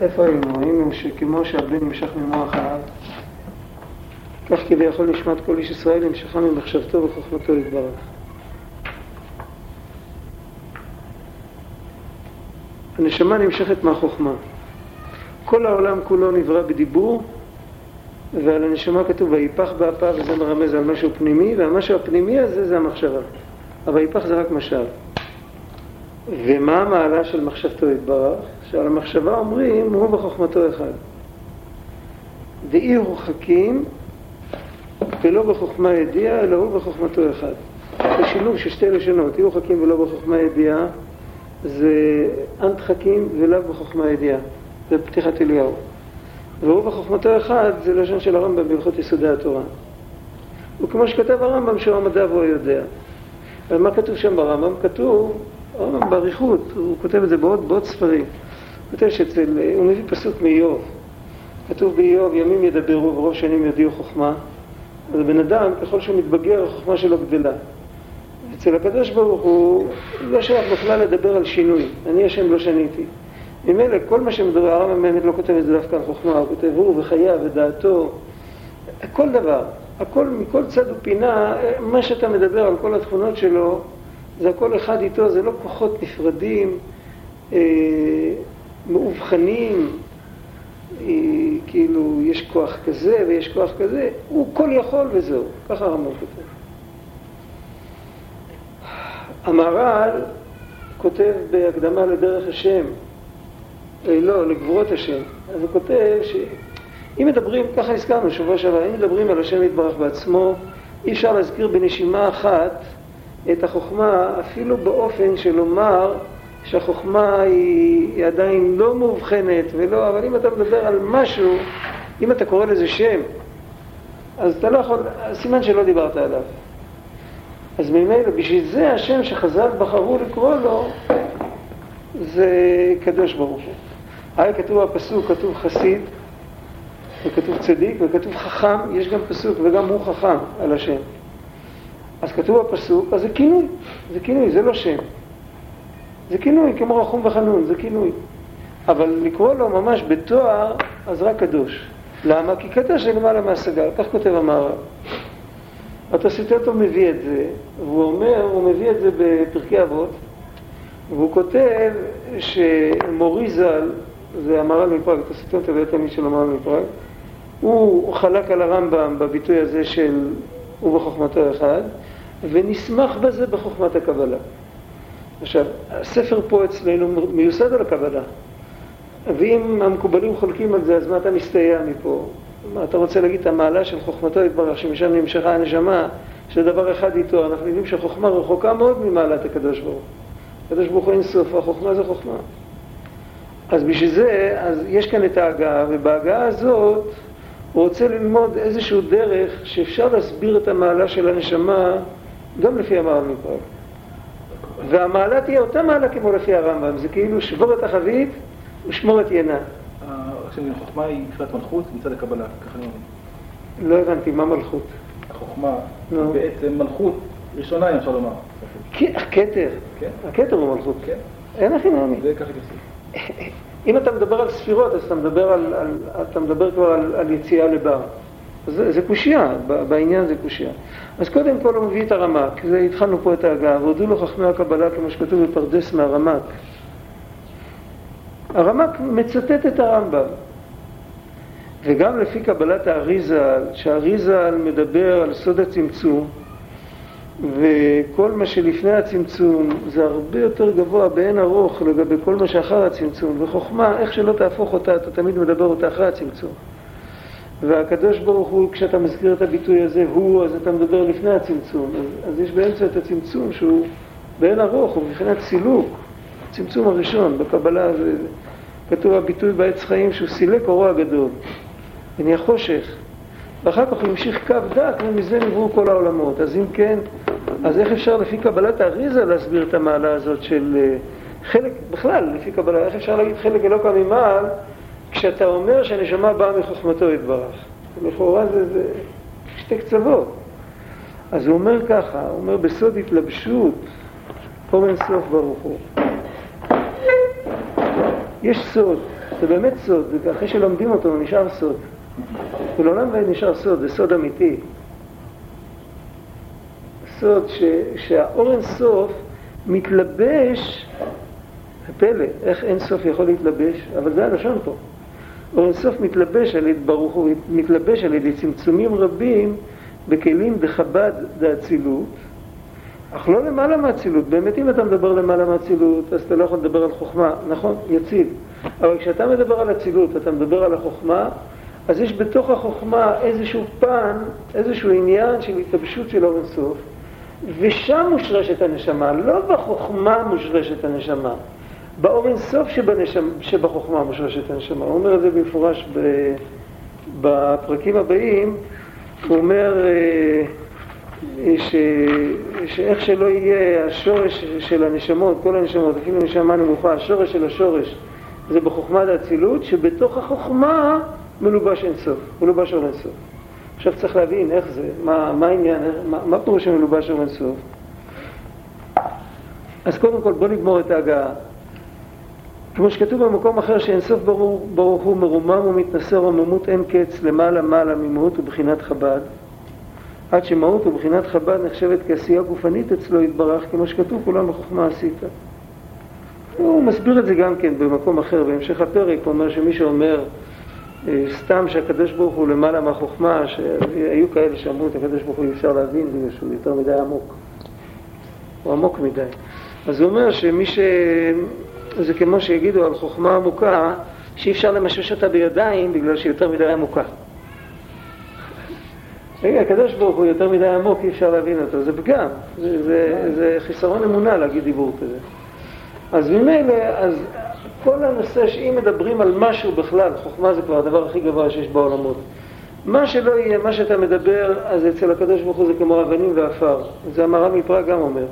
איפה היינו? היינו שכמו שהבן נמשך ממוח האב, כך כביכול נשמת כל איש ישראל נמשכה ממחשבתו וחוכמתו יתברך. הנשמה נמשכת מהחוכמה. כל העולם כולו נברא בדיבור, ועל הנשמה כתוב ויפח באפיו, וזה מרמז על משהו פנימי, והמשהו הפנימי הזה זה המחשבה. הויפח זה רק משל. ומה המעלה של מחשבתו יתברך? שעל המחשבה אומרים, הוא בחוכמתו אחד. ואי רוחקים ולא בחוכמה ידיעה, אלא הוא בחוכמתו אחד. זה שילוב של שתי לשונות, אי רוחקים ולא בחוכמה ידיעה, זה אנטחקים ולאו בחוכמה ידיעה. זה פתיחת אליהו. והוא בחוכמתו אחד זה לשון של הרמב"ם בהלכות יסודי התורה. וכמו שכתב הרמב"ם שהוא המדע והוא יודע. אבל מה כתוב שם ברמב"ם? כתוב, הרמב"ם באריכות, הוא כותב את זה בעוד, בעוד ספרים. כותב שאצל, הוא מביא פסוק מאיוב. כתוב באיוב, ימים ידברו ורוב שנים יודיעו חוכמה. אז בן אדם, ככל שהוא מתבגר, החוכמה שלו גדלה. אצל הקדוש ברוך הוא לא שייך בכלל לדבר על שינוי. אני השם לא שניתי. ממילא כל מה שמדבר, הרמב"ם באמת לא כותב את זה דווקא על חוכמה, הוא כותב הוא וחייו ודעתו, כל דבר, הכל מכל צד ופינה, מה שאתה מדבר על כל התכונות שלו, זה הכל אחד איתו, זה לא כוחות נפרדים, אה, מאובחנים, אה, כאילו יש כוח כזה ויש כוח כזה, הוא כל יכול וזהו, ככה הרמב"ם כותב. המהר"ל כותב בהקדמה לדרך השם, אה, לא, לגבורות השם. אז הוא כותב שאם מדברים, ככה הזכרנו שבוע שעבר, אם מדברים על השם יתברך בעצמו, אי אפשר להזכיר בנשימה אחת את החוכמה, אפילו באופן של שהחוכמה היא, היא עדיין לא מאובחנת ולא, אבל אם אתה מדבר על משהו, אם אתה קורא לזה שם, אז אתה לא יכול, סימן שלא דיברת עליו. אז ממילא, בשביל זה השם שחז"ל בחרו לקרוא לו, זה קדוש ברוך הוא. הרי כתוב בפסוק, כתוב חסיד, וכתוב צדיק, וכתוב חכם, יש גם פסוק, וגם הוא חכם על השם. אז כתוב בפסוק, אז זה כינוי, זה כינוי, זה לא שם. זה כינוי, כמו רחום וחנון, זה כינוי. אבל לקרוא לו ממש בתואר, אז רק קדוש. למה? כי קדוש זה למעלה מהשגה, כך כותב המערב. התוספתו מביא את זה, והוא אומר, הוא מביא את זה בפרקי אבות, והוא כותב שמורי ז"ל, זה המהר"ל מפראג, תוספתו הביא תמיד של המהר"ל מפראג, הוא חלק על הרמב"ם בביטוי הזה של הוא בחוכמתו אחד, ונסמך בזה בחוכמת הקבלה. עכשיו, הספר פה אצלנו מיוסד על הקבלה, ואם המקובלים חולקים על זה, אז מה אתה מסתייע מפה? מה אתה רוצה להגיד את המעלה של חוכמתו יתברך, שמשם נמשכה הנשמה, שזה דבר אחד איתו, אנחנו יודעים שהחוכמה רחוקה מאוד ממעלת הקדוש ברוך הוא. הקדוש ברוך הוא אין סוף, החוכמה זה חוכמה. אז בשביל זה, אז יש כאן את ההגעה, ובהגעה הזאת הוא רוצה ללמוד איזשהו דרך שאפשר להסביר את המעלה של הנשמה גם לפי המעלה מפראג. והמעלה תהיה אותה מעלה כמו לפי הרמב"ם, זה כאילו שבור את החבית ושמור את ינה. החוכמה היא תפילת מלכות מצד הקבלה, ככה אני אומר. לא הבנתי, מה מלכות? החוכמה בעצם מלכות ראשונה, אם אפשר לומר. הכתר, כן. הכתר הוא מלכות. כן. אין הכי נעמי. זה ככה כתוב. אם אתה מדבר על ספירות, אז אתה מדבר, כבר על יציאה לבר. זה, זה קושייה, בעניין זה קושייה. אז קודם כל הוא מביא את הרמק, זה התחלנו פה את ההגעה, והודו לו חכמי הקבלה כמו שכתוב בפרדס מהרמק. הרמק מצטט את הרמב"ם. וגם לפי קבלת האריזה, שהאריזה מדבר על סוד הצמצום, וכל מה שלפני הצמצום זה הרבה יותר גבוה באין ארוך לגבי כל מה שאחר הצמצום, וחוכמה, איך שלא תהפוך אותה, אתה תמיד מדבר אותה אחרי הצמצום. והקדוש ברוך הוא, כשאתה מזכיר את הביטוי הזה, הוא, אז אתה מדבר לפני הצמצום. אז, אז יש באמצע את הצמצום שהוא באין ארוך, הוא מבחינת סילוק, הצמצום הראשון בקבלה, זה, כתוב הביטוי בעץ חיים שהוא סילק אורו הגדול, ונהיה חושך. ואחר כך הוא המשיך קו דק, ומזה נבראו כל העולמות. אז אם כן, אז איך אפשר לפי קבלת האריזה להסביר את המעלה הזאת של אה, חלק, בכלל, לפי קבלה, איך אפשר להגיד חלק אלוקא ממעל, כשאתה אומר שהנשמה באה מחוכמתו יתברך? לכאורה זה, זה שתי קצוות. אז הוא אומר ככה, הוא אומר בסוד התלבשות, אור אין סוף ברוך הוא. יש סוד, זה באמת סוד, אחרי שלומדים אותו הוא נשאר סוד. הוא לעולם לא נשאר סוד, זה סוד אמיתי. סוד ש, שהאור אין סוף מתלבש, פלא, איך אין סוף יכול להתלבש, אבל זה הלשון פה. אור אין סוף מתלבש על ידי ברוך הוא, מתלבש על ידי צמצומים רבים בכלים דחב"ד דאצילות, אך לא למעלה מאצילות. באמת אם אתה מדבר למעלה מאצילות, אז אתה לא יכול לדבר על חוכמה, נכון? יציב. אבל כשאתה מדבר על אצילות, אתה מדבר על החוכמה, אז יש בתוך החוכמה איזשהו פן, איזשהו עניין של התלבשות של אור אינסוף, ושם מושרשת הנשמה, לא בחוכמה מושרשת הנשמה, באור אינסוף שבנשמה, שבחוכמה מושרשת הנשמה. הוא אומר את זה במפורש בפרקים הבאים, הוא אומר אה, ש, שאיך שלא יהיה השורש של הנשמות, כל הנשמות, אפילו נשמה נמוכה, השורש של השורש זה בחוכמת האצילות, שבתוך החוכמה מלובש אינסוף, מלובש אור אינסוף. עכשיו צריך להבין איך זה, מה, מה העניין, מה, מה פירוש שמלובש אור אינסוף. אז קודם כל בוא נגמור את ההגעה. כמו שכתוב במקום אחר שאינסוף ברוך, ברוך הוא מרומם ומתנשא רוממות אין קץ למעלה מעלה ממהות ובחינת חב"ד עד שמהות ובחינת חב"ד נחשבת כעשייה גופנית אצלו יתברך כמו שכתוב כולם בחוכמה עשית. הוא מסביר את זה גם כן במקום אחר, בהמשך הפרק הוא אומר שמי שאומר אה, סתם שהקדוש ברוך הוא למעלה מהחוכמה, שהיו כאלה שאמרו את הקדוש ברוך הוא אי אפשר להבין בגלל שהוא יותר מדי עמוק. הוא עמוק מדי. אז הוא אומר שמי ש... זה כמו שיגידו על חוכמה עמוקה, שאי אפשר למשש אותה בידיים בגלל שהיא יותר מדי עמוקה. רגע, הקדוש ברוך הוא יותר מדי עמוק, אי אפשר להבין אותו, זה פגם, זה, זה, זה חיסרון אמונה להגיד דיבור כזה. אז ממילא, אז כל הנושא שאם מדברים על משהו בכלל, חוכמה זה כבר הדבר הכי גבוה שיש בעולמות. מה שלא יהיה, מה שאתה מדבר, אז אצל הקדוש ברוך הוא זה כמו אבנים ועפר. זה המהר"ם מפראג גם אומר.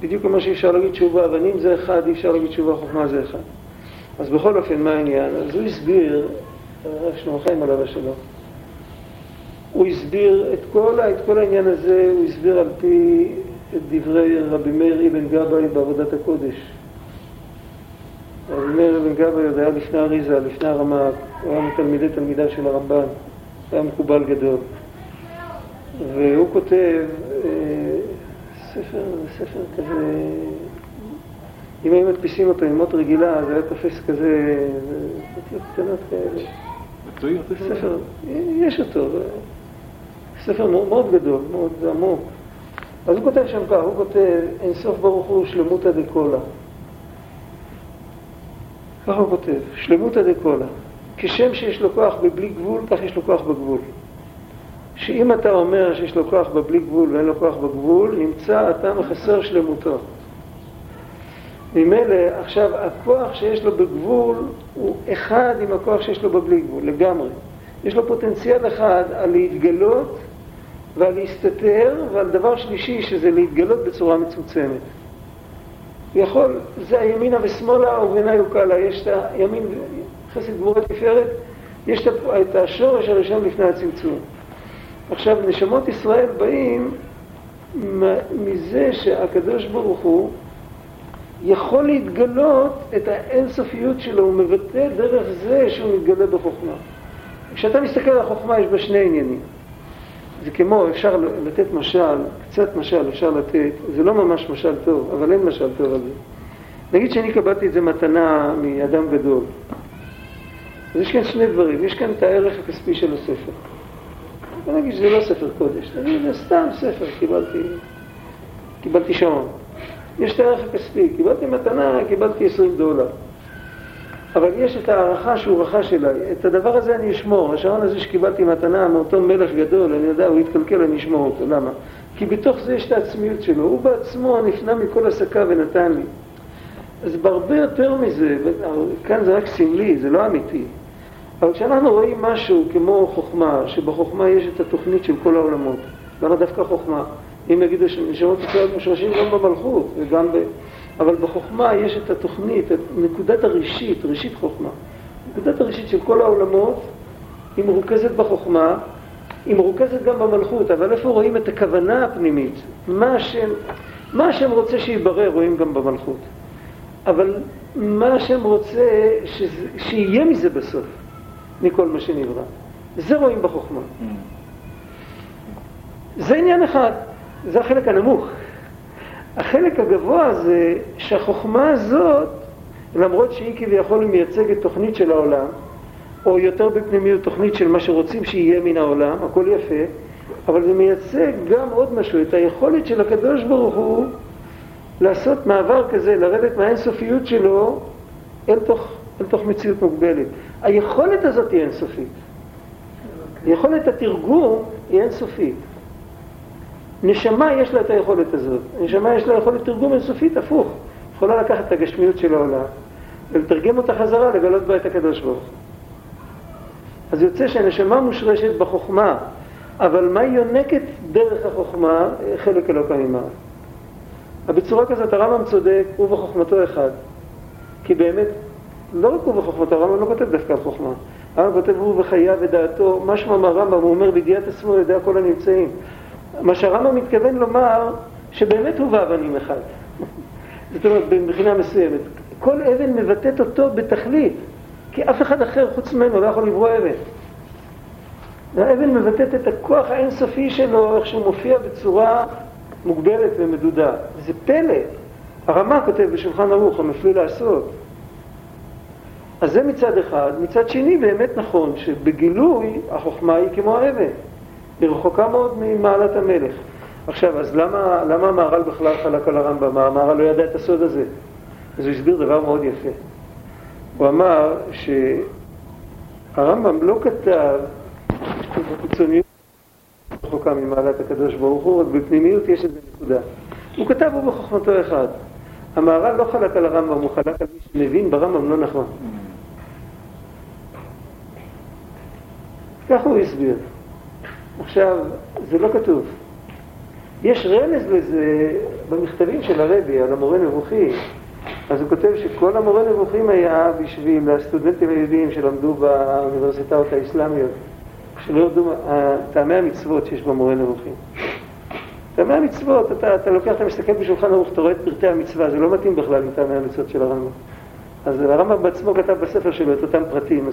בדיוק כמו שאי אפשר להגיד תשובה אבנים זה אחד, אי אפשר להגיד תשובה חוכמה זה אחד. אז בכל אופן, מה העניין? אז הוא הסביר, הרב שלמה חיים עליו השלום, הוא הסביר את כל, את כל העניין הזה, הוא הסביר על פי דברי רבי מאיר אבן גבאי בעבודת הקודש. רבי מאיר אבן גבאי עוד היה לפני אריזה, לפני הרמ"ק, הוא היה מתלמידי תלמידה של הרמב"ן, היה מקובל גדול. והוא כותב, אה, ספר, ספר כזה, אם היו מדפיסים אותו עם מוט רגילה, זה היה תופס כזה, אותיות קטנות כאלה. ספר, יש אותו, ספר מאוד גדול, מאוד עמוק. אז הוא כותב שם כך, הוא כותב, אין סוף ברוך הוא שלמותא דקולה. ככה הוא כותב, שלמותא דקולה. כשם שיש לו כוח בבלי גבול, כך יש לו כוח בגבול. שאם אתה אומר שיש לו כוח בבלי גבול ואין לו כוח בגבול, נמצא אתה מחסר שלמותו. ממילא, עכשיו, הכוח שיש לו בגבול הוא אחד עם הכוח שיש לו בבלי גבול, לגמרי. יש לו פוטנציאל אחד על להתגלות ועל להסתתר, ועל דבר שלישי, שזה להתגלות בצורה מצומצמת. הוא יכול, זה הימינה ושמאלה וביניי וקלה, יש את הימין, חסד גבורת תפארת, יש את השורש הראשון לפני הצמצום. עכשיו, נשמות ישראל באים מזה שהקדוש ברוך הוא יכול להתגלות את האינסופיות שלו, הוא מבטא דרך זה שהוא מתגלה בחוכמה. כשאתה מסתכל על החוכמה יש בה שני עניינים. זה כמו, אפשר לתת משל, קצת משל אפשר לתת, זה לא ממש משל טוב, אבל אין משל טוב על זה. נגיד שאני קבלתי את זה מתנה מאדם גדול. אז יש כאן שני דברים, יש כאן את הערך הכספי של הספר. נגיד שזה לא ספר קודש, נגיד זה סתם ספר, קיבלתי, קיבלתי שעון. יש את הערך הכספי, קיבלתי מתנה, קיבלתי 20 דולר. אבל יש את ההערכה שהוא רכש אליי. את הדבר הזה אני אשמור. השעון הזה שקיבלתי מתנה מאותו מלך גדול, אני יודע, הוא יתקלקל, אני אשמור אותו. למה? כי בתוך זה יש את העצמיות שלו. הוא בעצמו נפנה מכל עסקה ונתן לי. אז בהרבה יותר מזה, כאן זה רק סמלי, זה לא אמיתי. אבל כשאנחנו רואים משהו כמו חוכמה, שבחוכמה יש את התוכנית של כל העולמות, למה דווקא חוכמה? אם יגידו שנשמות ישראל מושרשים גם במלכות וגם ב... אבל בחוכמה יש את התוכנית, את נקודת הראשית, ראשית חוכמה. נקודת הראשית של כל העולמות היא מרוכזת בחוכמה, היא מרוכזת גם במלכות, אבל איפה רואים את הכוונה הפנימית? מה השם, מה השם רוצה שיברר רואים גם במלכות. אבל מה השם רוצה שזה, שיהיה מזה בסוף, מכל מה שנברא. זה רואים בחוכמה. זה עניין אחד, זה החלק הנמוך. החלק הגבוה זה שהחוכמה הזאת, למרות שהיא כביכול מייצגת תוכנית של העולם, או יותר בפנימיות תוכנית של מה שרוצים שיהיה מן העולם, הכל יפה, אבל זה מייצג גם עוד משהו, את היכולת של הקדוש ברוך הוא לעשות מעבר כזה, לרדת מהאינסופיות שלו אל תוך, אל תוך מציאות מוגבלת. היכולת הזאת היא אינסופית. יכולת התרגום היא אינסופית. נשמה יש לה את היכולת הזאת. נשמה יש לה יכולת תרגום אינסופית, הפוך. יכולה לקחת את הגשמיות של העולם ולתרגם אותה חזרה, לגלות בה את הקדוש ברוך הוא. אז יוצא שהנשמה מושרשת בחוכמה, אבל מה היא יונקת דרך החוכמה? חלק אלוקה ממעל. בצורה כזאת הרמב"ם צודק, הוא בחוכמתו אחד. כי באמת, לא רק הוא בחוכמתו, הרמב"ם לא כותב דווקא על חוכמה. הרמב"ם כותב הוא בחייו ודעתו, משמע מהרמב"ם, הוא אומר בידיעת עצמו ידע כל הנמצאים. מה שהרמב"ם מתכוון לומר, שבאמת הוא ואבנים אחד. זאת אומרת, מבחינה מסוימת. כל אבן מבטאת אותו בתכלית, כי אף אחד אחר חוץ ממנו לא יכול לברוא אבן. האבן מבטאת את הכוח האינסופי שלו, איך שהוא מופיע בצורה מוגבלת ומדודה. זה פלא. הרמה כותב בשולחן ערוך, המפליא לעשות. אז זה מצד אחד. מצד שני, באמת נכון שבגילוי החוכמה היא כמו האבן. היא רחוקה מאוד ממעלת המלך. עכשיו, אז למה, למה המהר"ל בכלל חלק על הרמב"ם? המהר"ל לא ידע את הסוד הזה. אז הוא הסביר דבר מאוד יפה. הוא אמר שהרמב"ם לא כתב בקיצוניות רחוקה ממעלת הקדוש ברוך הוא, רק בפנימיות יש איזה נקודה. הוא כתב הוא בחוכמתו אחד. המהר"ל לא חלק על הרמב"ם, הוא חלק על מי שמבין ברמב"ם לא נכון. ככה הוא הסביר. עכשיו, זה לא כתוב. יש רמז לזה במכתבים של הרבי על המורה נבוכי. אז הוא כותב שכל המורה נבוכים היה בשביל הסטודנטים היהודים שלמדו באוניברסיטאות האסלאמיות, שלא ידעו טעמי המצוות שיש במורה נבוכים. טעמי המצוות, אתה, אתה לוקח, אתה מסתכל בשולחן ערוך, אתה רואה את פרטי המצווה, זה לא מתאים בכלל עם טעמי המצוות של הרמב"ם. אז הרמב"ם בעצמו כתב בספר שלו את אותם פרטים.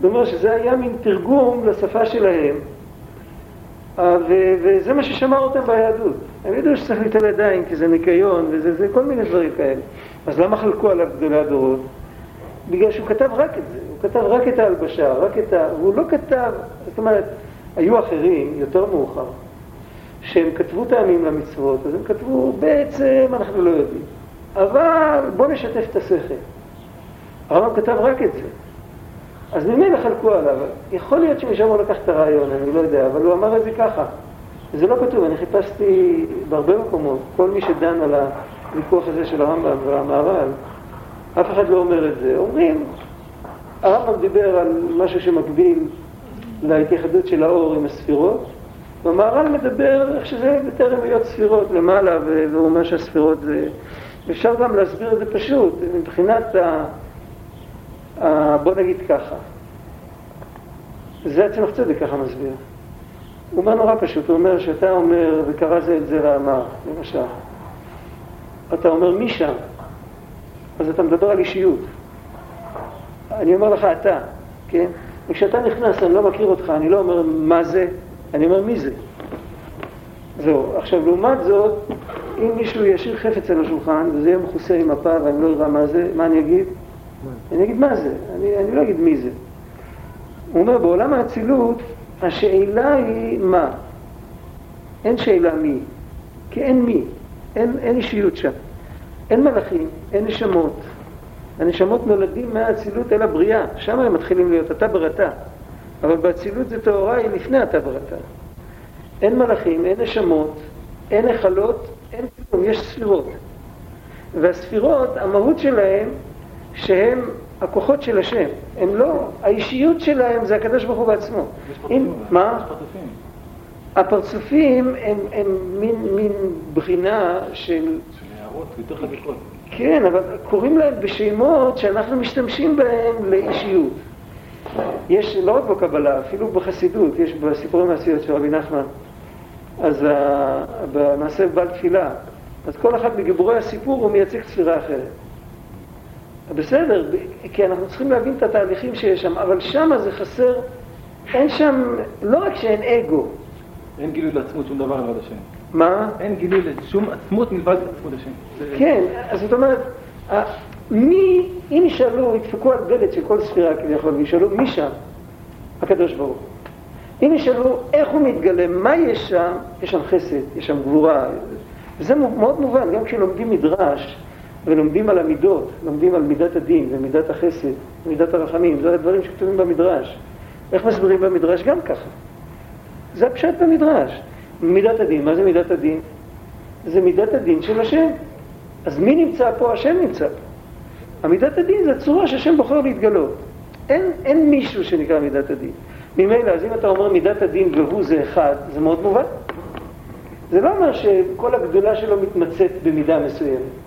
זאת אומרת שזה היה מין תרגום לשפה שלהם, אה, וזה מה ששמר אותם ביהדות. הם ידעו שצריך ליטול ידיים כי זה ניקיון וזה זה, כל מיני דברים כאלה. אז למה חלקו עליו גדולי הדורות? בגלל שהוא כתב רק את זה, הוא כתב רק את ההלבשה, רק את ה... הוא לא כתב, זאת אומרת, היו אחרים, יותר מאוחר, שהם כתבו טעמים למצוות, אז הם כתבו, בעצם אנחנו לא יודעים. אבל בואו נשתף את השכל. הרמב"ם כתב רק את זה. אז ממילא חלקו עליו. יכול להיות שמשם הוא לקח את הרעיון, אני לא יודע, אבל הוא אמר את זה ככה. זה לא כתוב, אני חיפשתי בהרבה מקומות, כל מי שדן על הוויכוח הזה של הרמב"ם והמהר"ל, אף אחד לא אומר את זה. אומרים, הרמב"ם דיבר על משהו שמקביל להתייחדות של האור עם הספירות, והמהר"ל מדבר איך שזה בטרם היות ספירות למעלה, והוא אומר שהספירות זה... אפשר גם להסביר את זה פשוט, מבחינת ה... בוא נגיד ככה, זה הצמח צדק ככה מסביר. הוא אומר נורא פשוט, הוא אומר שאתה אומר, וקרא זה את זה ואמר, למשל, אתה אומר מי שם, אז אתה מדבר על אישיות. אני אומר לך אתה, כן? וכשאתה נכנס, אני לא מכיר אותך, אני לא אומר מה זה, אני אומר מי זה. זהו. עכשיו, לעומת זאת, אם מישהו ישאיר חפץ על השולחן, וזה יהיה מכוסה עם מפה ואני לא אראה מה זה, מה אני אגיד? אני אגיד מה זה, אני, אני לא אגיד מי זה. הוא אומר, בעולם האצילות, השאלה היא מה. אין שאלה מי, כי אין מי, אין, אין אישיות שם. אין מלאכים, אין נשמות. הנשמות נולדים מהאצילות אל הבריאה, שם הם מתחילים להיות, אתה בראתה. אבל באצילות זה טהורה, היא לפני אתה בראתה. אין מלאכים, אין נשמות, אין היכלות, אין כלום, יש ספירות. והספירות, המהות שלהן שהם הכוחות של השם, הם לא, האישיות שלהם זה הקדוש ברוך הוא בעצמו. יש פרצופים. מה? הפרצופים הם, הם מין, מין בחינה של... של הערות יותר חזקות. כן, אבל קוראים להם בשמות שאנחנו משתמשים בהם לאישיות. יש לא רק בקבלה, אפילו בחסידות, יש בסיפורי מעשיות של רבי נחמן, אז במעשה בעל תפילה, אז כל אחד מגיבורי הסיפור הוא מייצג ספירה אחרת. בסדר, כי אנחנו צריכים להבין את התהליכים שיש שם, אבל שם זה חסר, אין שם, לא רק שאין אגו. אין גילוי לעצמות שום דבר מלבד השם. מה? אין גילוי לשום עצמות מלבד עצמות השם. כן, אז זאת אומרת, מי, אם ישאלו, ידפקו על דלת של כל ספירה כביכול, וישאלו מי שם? הקדוש ברוך הוא. אם ישאלו איך הוא מתגלה, מה יש שם, יש שם חסד, יש שם גבורה. וזה מאוד מובן, גם כשלומדים מדרש ולומדים על המידות, לומדים על מידת הדין ומידת החסד, מידת הרחמים, זה הדברים שכתובים במדרש. איך מסבירים במדרש? גם ככה. זה הפשט במדרש. מידת הדין, מה זה מידת הדין? זה מידת הדין של השם. אז מי נמצא פה? השם נמצא פה. המידת הדין זה הצורה שהשם בוחר להתגלות. אין, אין מישהו שנקרא מידת הדין. ממילא, אז אם אתה אומר מידת הדין והוא זה אחד, זה מאוד מובן. זה לא אומר שכל הגדולה שלו מתמצאת במידה מסוימת.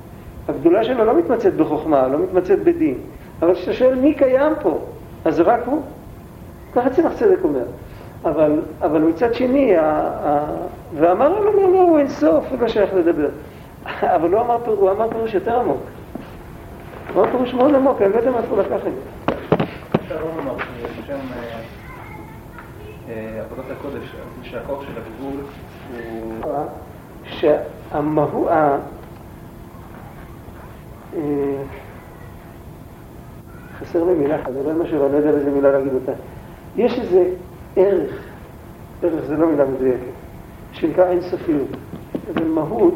הגדולה שלו לא מתמצאת בחוכמה, לא מתמצאת בדין. אבל כשאתה שואל מי קיים פה, אז זה רק הוא. ככה צמח צדק אומר. אבל, אבל מצד שני, ה, ה, ואמר לו, לא, לא, הוא אין סוף, הוא לא שייך לדבר. אבל הוא אמר, הוא אמר פירוש יותר עמוק. הוא אמר פירוש מאוד עמוק, אני לא יודע מאיפה הוא לקח את זה. שבשם אה, אה, עבודת הקודש, שהכוח של הגבול הוא... שהמהות... אה, חסר לי מילה אחת, זה לא משהו, אני לא יודע איזה מילה להגיד אותה. יש איזה ערך, ערך זה לא מילה מדויקת, שנקרא אינסופיות. זה מהות,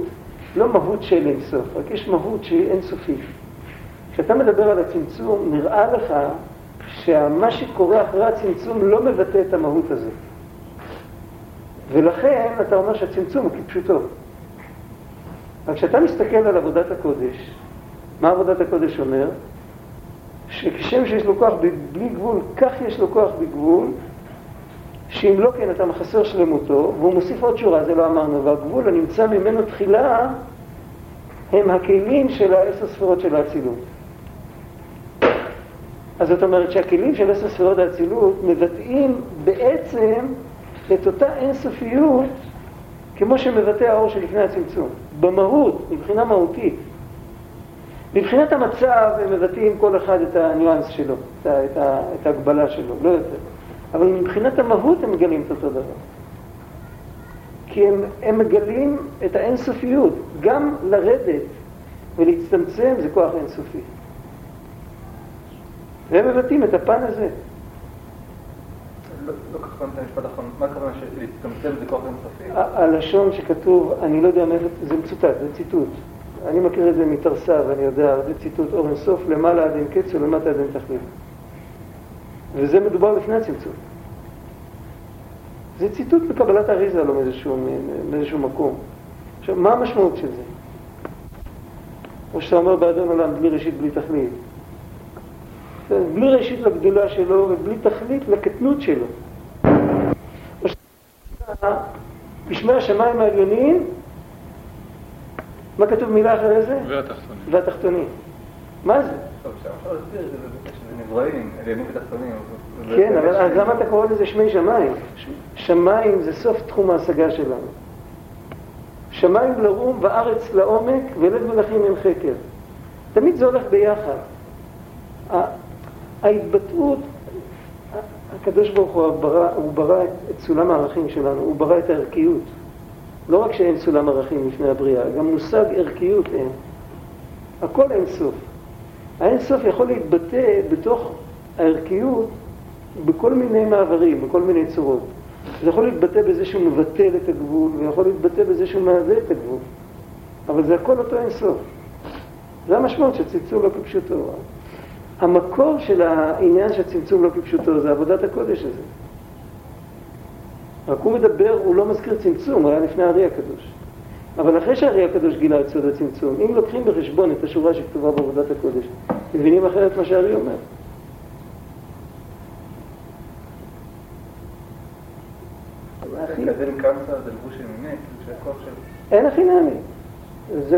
לא מהות של אינסוף, רק יש מהות שהיא אינסופית. כשאתה מדבר על הצמצום, נראה לך שמה שקורה אחרי הצמצום לא מבטא את המהות הזאת. ולכן אתה אומר שהצמצום הוא כפשוטו. אבל כשאתה מסתכל על עבודת הקודש, מה עבודת הקודש אומר? שכשם שיש לו כוח בלי גבול, כך יש לו כוח בגבול, שאם לא כן אתה מחסר שלמותו, והוא מוסיף עוד שורה, זה לא אמרנו, והגבול הנמצא ממנו תחילה הם הכלים של העשר ספירות של האצילות. אז זאת אומרת שהכלים של עשר ספירות האצילות מבטאים בעצם את אותה אינסופיות כמו שמבטא האור שלפני הצמצום, במהות, מבחינה מהותית. מבחינת המצב הם מבטאים כל אחד את הניואנס שלו, את, את, את ההגבלה שלו, לא יותר. אבל מבחינת המהות הם מגלים את אותו דבר. כי הם, הם מגלים את האינסופיות. גם לרדת ולהצטמצם זה כוח אינסופי. והם מבטאים את הפן הזה. לא, לא כך הבנת המשפט האחרון, מה הכוונה שלהצטמצם זה כוח אינסופי? הלשון שכתוב, אני לא יודע מאיפה, זה מצוטט, זה ציטוט. אני מכיר את זה מתרסה ואני יודע, זה ציטוט אור אינסוף, למעלה עד אין קץ ולמטה עד אין תכלית. וזה מדובר לפני הצמצום. זה ציטוט בקבלת האריזה לא מאיזשהו, מאיזשהו מקום. עכשיו, מה המשמעות של זה? או שאתה אומר באדון עולם, בלי ראשית, בלי תכלית. בלי ראשית לגדולה שלו ובלי תכלית לקטנות שלו. בשמי השמיים העליונים, מה כתוב מילה אחרי זה? והתחתונים. והתחתונים. מה זה? כן, אבל אז למה אתה קורא לזה שמי שמיים? שמיים זה סוף תחום ההשגה שלנו. שמיים לרום וארץ לעומק ולב מלכים עם חקר. תמיד זה הולך ביחד. ההתבטאות, הקדוש ברוך הוא ברא, הוא ברא את סולם הערכים שלנו, הוא ברא את הערכיות. לא רק שאין סולם ערכים לפני הבריאה, גם מושג ערכיות אין. הכל אין סוף. האין סוף יכול להתבטא בתוך הערכיות בכל מיני מעברים, בכל מיני צורות. זה יכול להתבטא בזה שהוא מבטל את הגבול, ויכול להתבטא בזה שהוא מהווה את הגבול. אבל זה הכל אותו אין סוף. זה המשמעות של צמצום לא כפשוטו. המקור של העניין של צמצום לא כפשוטו זה עבודת הקודש הזה. רק הוא מדבר, הוא לא מזכיר צמצום, הוא היה לפני הארי הקדוש. אבל אחרי שהארי הקדוש גילה את סוד הצמצום, אם לוקחים בחשבון את השורה שכתובה בעבודת הקודש, מבינים אחרת מה שהארי אומר. אין הכי נעמי. זה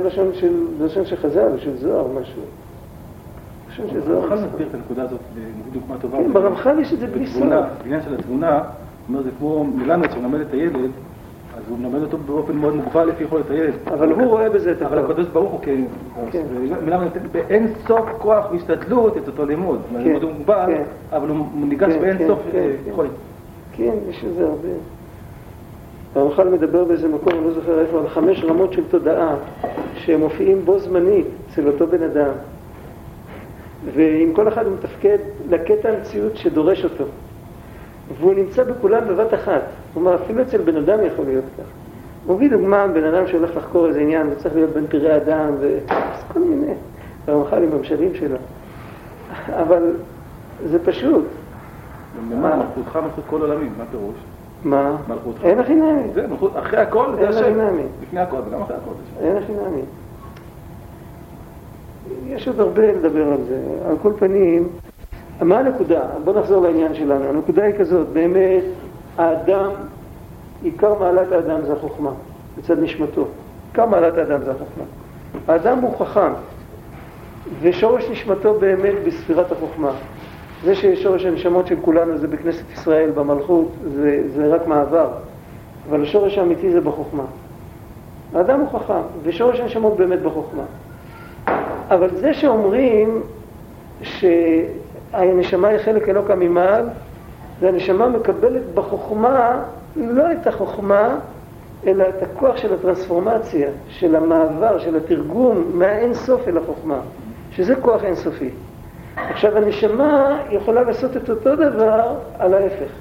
לשון של חז"ל, של זוהר, משהו. חושב שזה... הרמח"ל מסביר את הנקודה הזאת בדוגמה טובה. כן, ברמח"ל יש את זה בלי סוף. בעניין של התבונה, אומר, זה כמו מלמד שמלמד את הילד אז הוא מלמד אותו באופן מאוד מוגבל לפי יכולת הילד. אבל הוא רואה בזה את אבל הקדוש ברוך הוא כן, כן. מלמד באין סוף כוח והשתדלות את אותו לימוד. הלימוד הוא מוגבל, כן. אבל הוא ניגש כן, באין כן, סוף כן, אה, כן. יכולת. כן, יש לזה הרבה. הרמח"ל מדבר באיזה מקום, אני לא זוכר איפה, על חמש רמות של תודעה שמופיעים בו זמנית אצל אותו בן אדם. ועם כל אחד הוא מתפקד לקטע המציאות שדורש אותו. והוא נמצא בכולם בבת אחת. כלומר, אפילו אצל בן אדם יכול להיות כך. הוא מביא דוגמה, בן אדם שהולך לחקור איזה עניין, וצריך להיות בין פראי אדם, ו... אז כל מיני. הרמח"ל עם המשלים שלו. אבל זה פשוט. ומה, מלכותך מלכות כל עולמים, מה פירוש? מה? מלכותך. אין הכי נמי. זה מלכות, אחרי הכל זה אין השם. הכי נמי. לפני הכל וגם אחרי הכל זה. אין הכי נמי. יש עוד הרבה לדבר על זה. על כל פנים, מה הנקודה? בוא נחזור לעניין שלנו. הנקודה היא כזאת, באמת, האדם, עיקר מעלת האדם זה החוכמה, מצד נשמתו. עיקר מעלת האדם זה החוכמה. האדם הוא חכם, ושורש נשמתו באמת בספירת החוכמה. זה ששורש הנשמות של כולנו זה בכנסת ישראל, במלכות, זה, זה רק מעבר. אבל השורש האמיתי זה בחוכמה. האדם הוא חכם, ושורש הנשמות באמת בחוכמה. אבל זה שאומרים שהנשמה היא חלק אלוקא ממעל, והנשמה מקבלת בחוכמה לא את החוכמה, אלא את הכוח של הטרנספורמציה, של המעבר, של התרגום מהאין סוף אל החוכמה, שזה כוח אינסופי. עכשיו הנשמה יכולה לעשות את אותו דבר על ההפך,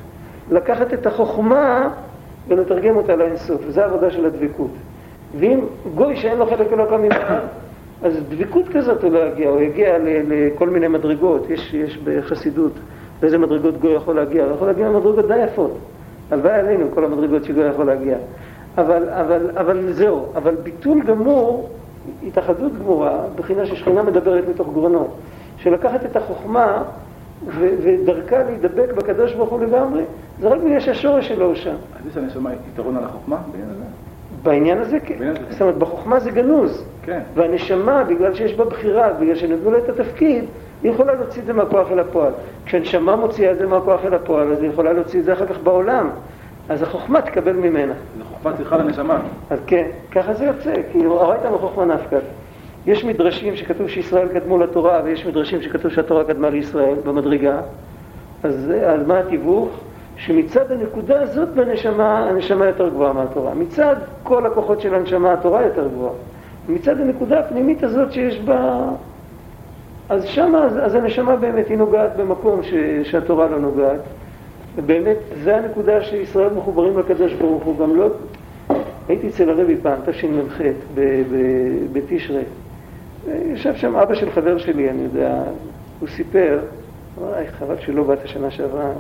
לקחת את החוכמה ולתרגם אותה לאינסוף, וזו העבודה של הדבקות. ואם גוי שאין לו חלק אלוקא ממעל, אז דבקות כזאת הוא לא יגיע, הוא יגיע לכל מיני מדרגות, יש, יש בחסידות, לאיזה מדרגות גוי יכול להגיע, הוא יכול להגיע למדרגות די יפות. הלוואי עלינו כל המדרגות שגוי יכול להגיע. אבל, אבל, אבל זהו, אבל ביטול גמור, התאחדות גמורה, בחינה ששכינה מדברת מתוך גרונו, שלקחת את החוכמה ו- ודרכה להידבק בקדוש ברוך הוא לגמרי, זה רק בגלל שהשורש שלו הוא שם. אז יש לנשמה יתרון על החוכמה בעניין הזה? בעניין הזה כן. זאת אומרת, בחוכמה זה גנוז. כן. והנשמה, בגלל שיש בה בחירה, בגלל שנתנו לה את התפקיד, היא יכולה להוציא את זה מהכוח אל הפועל. כשהנשמה מוציאה את זה מהכוח אל הפועל, אז היא יכולה להוציא את זה אחר כך בעולם. אז החוכמה תקבל ממנה. זו חוכמה צריכה לנשמה. אז כן, ככה זה יוצא, כאילו, הראית מחוכמה נפקא. יש מדרשים שכתוב שישראל קדמו לתורה, ויש מדרשים שכתוב שהתורה קדמה לישראל במדרגה. אז, אז מה התיווך? שמצד הנקודה הזאת בנשמה, הנשמה יותר גבוהה מהתורה. מצד כל הכוחות של הנשמה, התורה יותר גבוהה. מצד הנקודה הפנימית הזאת שיש בה... אז שמה, אז, אז הנשמה באמת היא נוגעת במקום ש, שהתורה לא נוגעת. ובאמת, זה הנקודה שישראל מחוברים לקדוש ברוך הוא. גם לא... הייתי אצל הרבי פעם, תשמ"ח, בתשרי. ישב שם אבא של חבר שלי, אני יודע, הוא סיפר, וואי, חבל שלא באת שנה שעברה,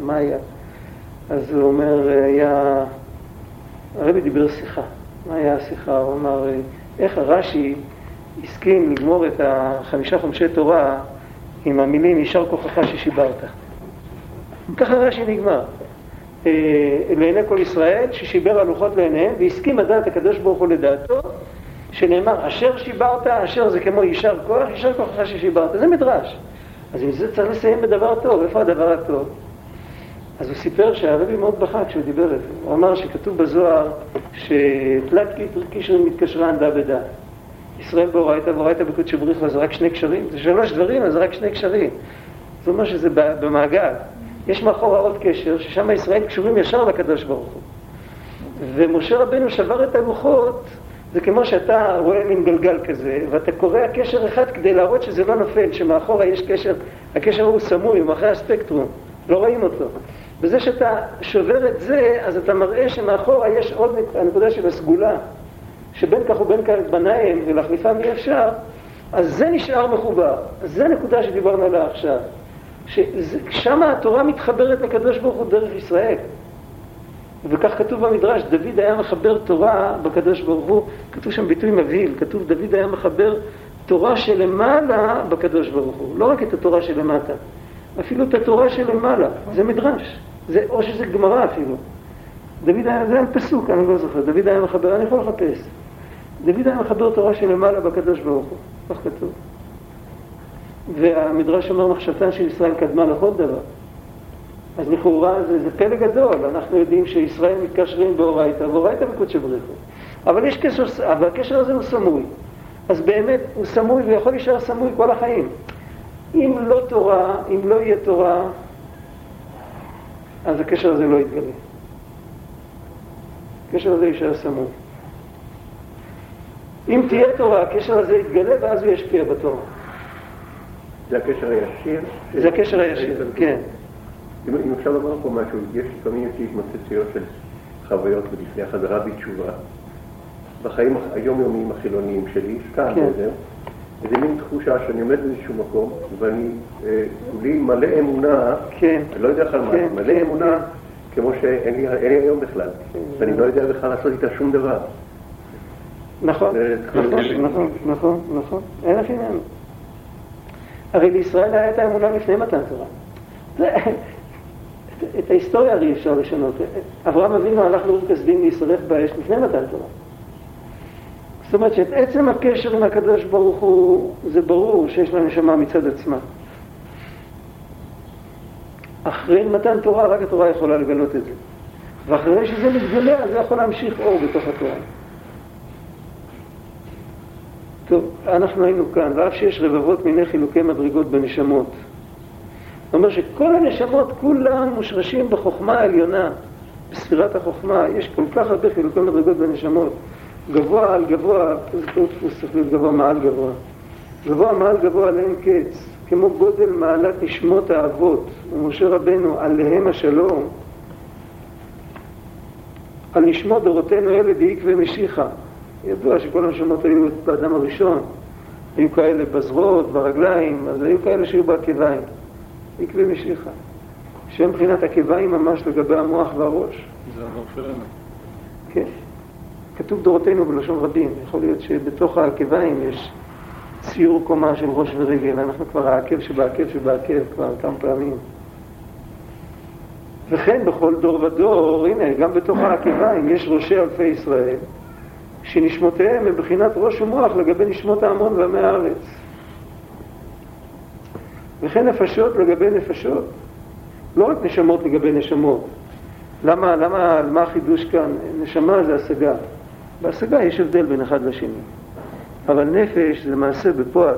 מה היה? אז הוא אומר, היה... הרבי דיבר שיחה. מה היה השיחה? הוא אמר, איך הרש"י הסכים לגמור את החמישה חומשי תורה עם המילים יישר כוחך ששיברת. ככה רש"י נגמר. אה, לעיני כל ישראל, ששיבר הלוחות לעיניהם, והסכים לדעת הקדוש ברוך הוא לדעתו, שנאמר, אשר שיברת, אשר זה כמו יישר כוח, יישר כוחך ששיברת. זה מדרש. אז עם זה צריך לסיים בדבר טוב. איפה הדבר הטוב? אז הוא סיפר שהרבי מאוד בכה כשהוא דיבר את זה. הוא אמר שכתוב בזוהר שתלת קישרים מתקשרה ענדה בדה. ישראל באורייתא ואורייתא בקודש בריחו זה רק שני קשרים, זה שלוש דברים, אז זה רק שני קשרים. זאת אומרת שזה במעגל. יש מאחורה עוד קשר, ששם ישראל קשורים ישר לקדוש ברוך הוא. ומשה רבנו שבר את הלוחות, זה כמו שאתה רואה מין גלגל כזה, ואתה קורע קשר אחד כדי להראות שזה לא נופל, שמאחורה יש קשר, הקשר הוא סמוי, הוא מאחורי הספקטרום, לא רואים אותו. בזה שאתה שובר את זה, אז אתה מראה שמאחורה יש עוד הנקודה של הסגולה, שבין כך ובין כך בניים ולהחליפם אי אפשר, אז זה נשאר מחובר. אז זה הנקודה שדיברנו עליה עכשיו. ששם התורה מתחברת לקדוש ברוך הוא דרך ישראל. וכך כתוב במדרש, דוד היה מחבר תורה בקדוש ברוך הוא, כתוב שם ביטוי מבהיל, כתוב דוד היה מחבר תורה שלמעלה בקדוש ברוך הוא, לא רק את התורה שלמטה, אפילו את התורה שלמעלה, זה מדרש, זה, או שזה גמרא אפילו. דוד היה, זה היה פסוק, אני לא זוכר, דוד היה מחבר, אני יכול לחפש. דוד היה מחבר תורה שלמעלה בקדוש ברוך הוא, כך כתוב. והמדרש אומר מחשבתן של ישראל קדמה לכל דבר. אז לכאורה זה, זה פלא גדול, אנחנו יודעים שישראל מתקשרים באורייתא, ואורייתא בקודשא בריחו. אבל יש קשר, אבל הקשר הזה הוא סמוי. אז באמת הוא סמוי ויכול להישאר סמוי כל החיים. אם לא תורה, אם לא יהיה תורה, אז הקשר הזה לא יתגלה. הקשר הזה יישאר סמוי. אם תהיה תורה, הקשר הזה יתגלה ואז הוא ישפיע בתורה. זה הקשר הישיר? זה הקשר הישיר, כן. אם, אם אפשר לומר פה משהו, יש לפעמים יש לי התמצצויות של חוויות לפני החזרה בתשובה, בחיים היומיומיים החילוניים שלי, סתם, כן. וזהו, איזה מין תחושה שאני עומד באיזשהו מקום, ואני כולי אה, מלא אמונה, כן. אני לא יודע בכלל מה, כן, מלא כן, אמונה, כן. כמו שאין לי, לי היום בכלל, כן. ואני לא יודע בכלל לעשות איתה שום דבר. נכון, נכון, נכון, נכון, נכון, אין לך עניין. הרי לישראל היה את האמונה לפני מתן תורה. את ההיסטוריה הרי אפשר לשנות. אברהם אבינו הלך לאור כסדים להישרף באש לפני מתן תורה. זאת אומרת שאת עצם הקשר עם הקדוש ברוך הוא, זה ברור שיש לה נשמה מצד עצמה. אחרי מתן תורה, רק התורה יכולה לגלות את זה. ואחרי שזה מתגלה, אז זה יכול להמשיך אור בתוך התורה. טוב, אנחנו היינו כאן, ואף שיש רבבות מיני חילוקי מדרגות בנשמות. זאת אומרת שכל הנשמות כולם מושרשים בחוכמה העליונה, בספירת החוכמה. יש כל כך הרבה חילוקי מדרגות בנשמות. גבוה על גבוה, דפוס צריך להיות גבוה מעל גבוה. גבוה מעל גבוה לאין קץ, כמו גודל מעלת נשמות האבות, ומשה רבנו, עליהם השלום, על נשמות דורותינו אלה דאיק ומשיחה. ידוע שכל הנשמות היו באדם הראשון, היו כאלה בזרועות, ברגליים, אז היו כאלה שהיו בעקביים. דאיק ומשיחה. שמבחינת עקביים ממש לגבי המוח והראש. זה המוח שלנו. כן. כתוב דורותינו בלשון רבים, יכול להיות שבתוך העקביים יש ציור קומה של ראש ורגל, אנחנו כבר העקב שבעקב שבעקב כבר כמה פעמים. וכן בכל דור ודור, הנה, גם בתוך העקביים יש ראשי אלפי ישראל, שנשמותיהם הם בחינת ראש ומוח לגבי נשמות ההמון ועמי הארץ. וכן נפשות לגבי נפשות, לא רק נשמות לגבי נשמות. למה, למה, מה החידוש כאן? נשמה זה השגה. בהשגה יש הבדל בין אחד לשני. אבל נפש זה מעשה בפועל.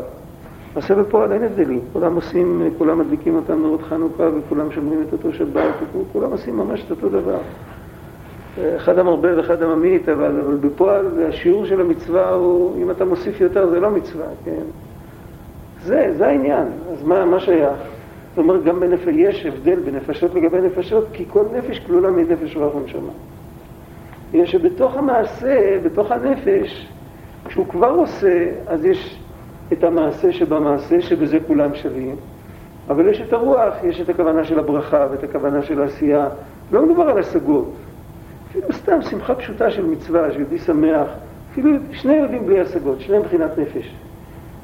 מעשה בפועל אין הבדלים. כולם עושים, כולם מדליקים אותם נרות חנוכה וכולם שומרים את אותו שבת, וכולם עושים ממש את אותו דבר. אחד המרבה ואחד הממית, אבל, אבל בפועל השיעור של המצווה הוא, אם אתה מוסיף יותר זה לא מצווה, כן? זה, זה העניין. אז מה, מה שייך? זאת אומרת, גם בנפש, יש הבדל בנפשות לגבי נפשות, כי כל נפש כלולה מנפש רוח ונשמה. בגלל שבתוך המעשה, בתוך הנפש, כשהוא כבר עושה, אז יש את המעשה שבמעשה, שבזה כולם שווים, אבל יש את הרוח, יש את הכוונה של הברכה ואת הכוונה של העשייה. לא מדובר על השגות. אפילו סתם שמחה פשוטה של מצווה, שיהודי שמח, אפילו שני יהודים בלי השגות, שניהם מבחינת נפש.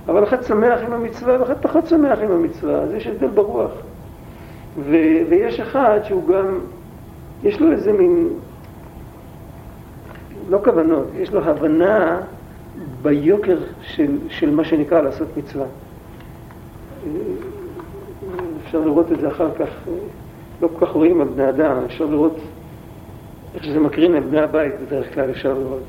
אבל אחד שמח עם המצווה ואחד פחות שמח עם המצווה, אז יש הבדל ברוח. ו- ויש אחד שהוא גם, יש לו איזה מין לא כוונות, יש לו הבנה ביוקר של, של מה שנקרא לעשות מצווה. אפשר לראות את זה אחר כך, לא כל כך רואים על בני אדם, אפשר לראות איך שזה מקרין על בני הבית בדרך כלל אפשר לראות.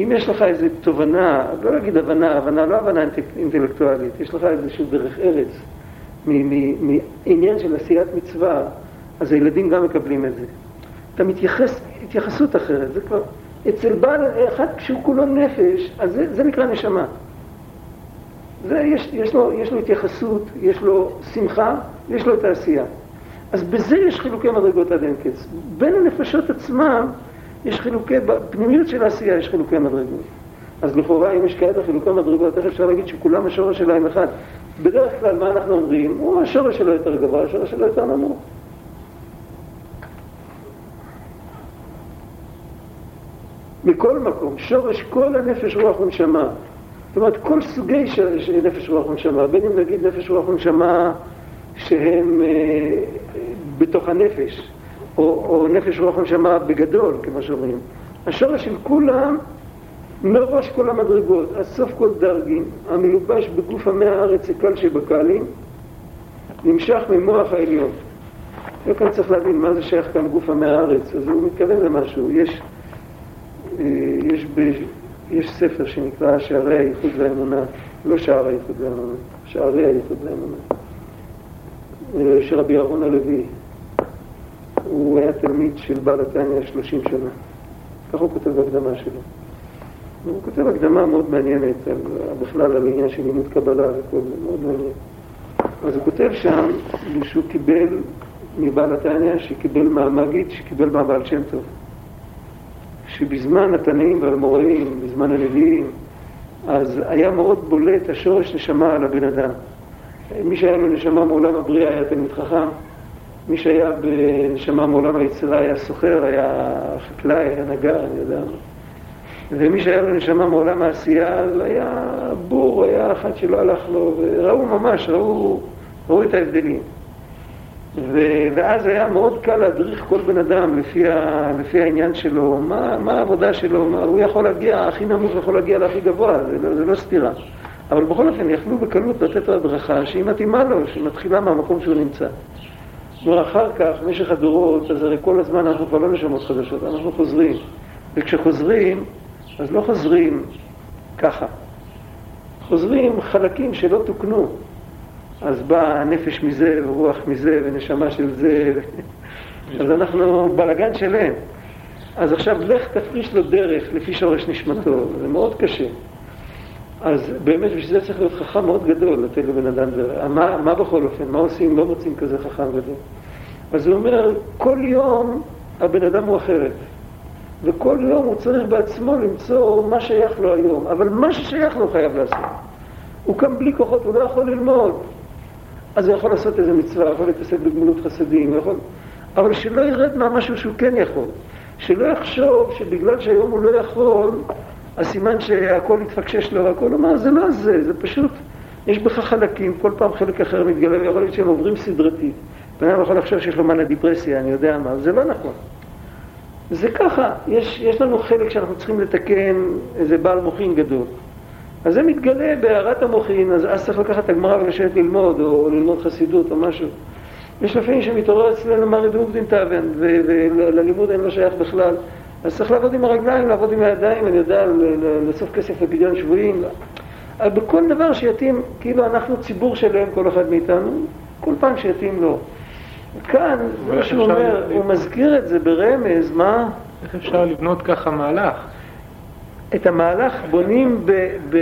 אם יש לך איזו תובנה, לא להגיד הבנה, הבנה לא הבנה אינטלקטואלית, יש לך איזשהו דרך ארץ מעניין של עשיית מצווה, אז הילדים גם מקבלים את זה. אתה מתייחס התייחסות אחרת, זה כבר אצל בעל אחד כשהוא כולו נפש, אז זה, זה נקרא נשמה. זה, יש, יש, לו, יש לו התייחסות, יש לו שמחה, יש לו את העשייה. אז בזה יש חילוקי מדרגות עד אין קץ. בין הנפשות עצמם יש חילוקי, בפנימיות של העשייה יש חילוקי מדרגות. אז לכאורה אם יש כאלה חילוקי מדרגות, איך אפשר להגיד שכולם השורש שלהם אחד? בדרך כלל מה אנחנו אומרים? הוא השורש שלו יותר גבוה, השורש שלו יותר נמוך. מכל מקום, שורש כל הנפש, רוח ונשמה. זאת אומרת, כל סוגי של נפש, רוח ונשמה, בין אם נגיד נפש, רוח ונשמה שהם אה, בתוך הנפש, או, או נפש, רוח ונשמה בגדול, כמו שאומרים. השורש של כולם, מראש כל המדרגות, עד סוף כל דרגים, המלובש בגוף עמי הארץ הקל שבקלים, נמשך ממוח העליון. לא כאן צריך להבין מה זה שייך כאן לגוף עמי הארץ, אז הוא מתכוון למשהו. יש, יש, ב, יש ספר שנקרא שערי הייחוד והאמונה, לא שער הייחוד והאמונה, שערי הייחוד והאמונה, אה, של רבי אהרון הלוי. הוא היה תלמיד של בעל התניא 30 שנה. ככה הוא כותב בהקדמה שלו. הוא כותב הקדמה מאוד מעניינת על, בכלל על עניין של לימוד קבלה וכל זה, מאוד מעניין. אז הוא כותב שם שהוא קיבל מבעל התניא, שקיבל מהמגיד, שקיבל מהבעל שם טוב. שבזמן התנאים והאמוראים, בזמן הנביאים, אז היה מאוד בולט השורש נשמה על הבן אדם. מי שהיה לו נשמה מעולם הבריאה היה תלמיד חכם, מי שהיה בנשמה מעולם היצירה היה סוחר, היה חקלאי, היה נגר, אני יודע. ומי שהיה לו נשמה מעולם העשייה, אז היה בור, היה אחד שלא הלך לו, וראו ממש, ראו, ראו את ההבדלים. ו, ואז היה מאוד קל להדריך כל בן אדם לפי, ה, לפי העניין שלו, מה, מה העבודה שלו, מה, הוא יכול להגיע, הכי נמוך יכול להגיע להכי גבוה, זה לא, זה לא סתירה. אבל בכל אופן יכלו בקלות לתת לו הדרכה שהיא מתאימה לו, שמתחילה מהמקום שהוא נמצא. ואחר כך, במשך הדורות, אז הרי כל הזמן אנחנו כבר לא נשמות חדשות, אנחנו חוזרים. וכשחוזרים, אז לא חוזרים ככה. חוזרים חלקים שלא תוקנו. אז באה נפש מזה, ורוח מזה, ונשמה של זה, אז אנחנו בלגן שלם. אז עכשיו לך תפריש לו דרך לפי שורש נשמתו, זה מאוד קשה. אז באמת בשביל זה צריך להיות חכם מאוד גדול לתת לבן אדם דרך. מה, מה בכל אופן, מה עושים? לא מוצאים כזה חכם גדול. אז הוא אומר, כל יום הבן אדם הוא אחרת. וכל יום הוא צריך בעצמו למצוא מה שייך לו היום, אבל מה ששייך לו חייב לעשות. הוא קם בלי כוחות, הוא לא יכול ללמוד. אז הוא יכול לעשות איזה מצווה, יכול להתעסק בגמילות חסדים, יכול... אבל שלא ירד מהמשהו שהוא כן יכול. שלא יחשוב שבגלל שהיום הוא לא יכול, אז סימן שהכל התפקשש לו והכל, אומר, זה לא זה, זה פשוט, יש בך חלקים, כל פעם חלק אחר מתגלה, ויכול להיות שהם עוברים סדרתית. בן אדם יכול לחשוב שיש לו מנה דיפרסיה, אני יודע מה, זה לא נכון. זה ככה, יש, יש לנו חלק שאנחנו צריכים לתקן איזה בעל מוחין גדול. אז זה מתגלה בהערת המוחין, אז אז צריך לקחת את הגמרא ולשבת ללמוד, או ללמוד חסידות או משהו. יש לפעמים שמתעורר אצלנו מרי דרובדין תאבן, וללימוד אין לו שייך בכלל. אז צריך לעבוד עם הרגליים, לעבוד עם הידיים, אני יודע, לאסוף כסף לפדיון שבויים. אבל בכל דבר שיתאים, כאילו אנחנו ציבור שלהם, כל אחד מאיתנו, כל פעם שיתאים לו. כאן, מה שהוא אומר, הוא מזכיר את זה ברמז, מה? איך אפשר לבנות ככה מהלך? את המהלך בונים ב... ב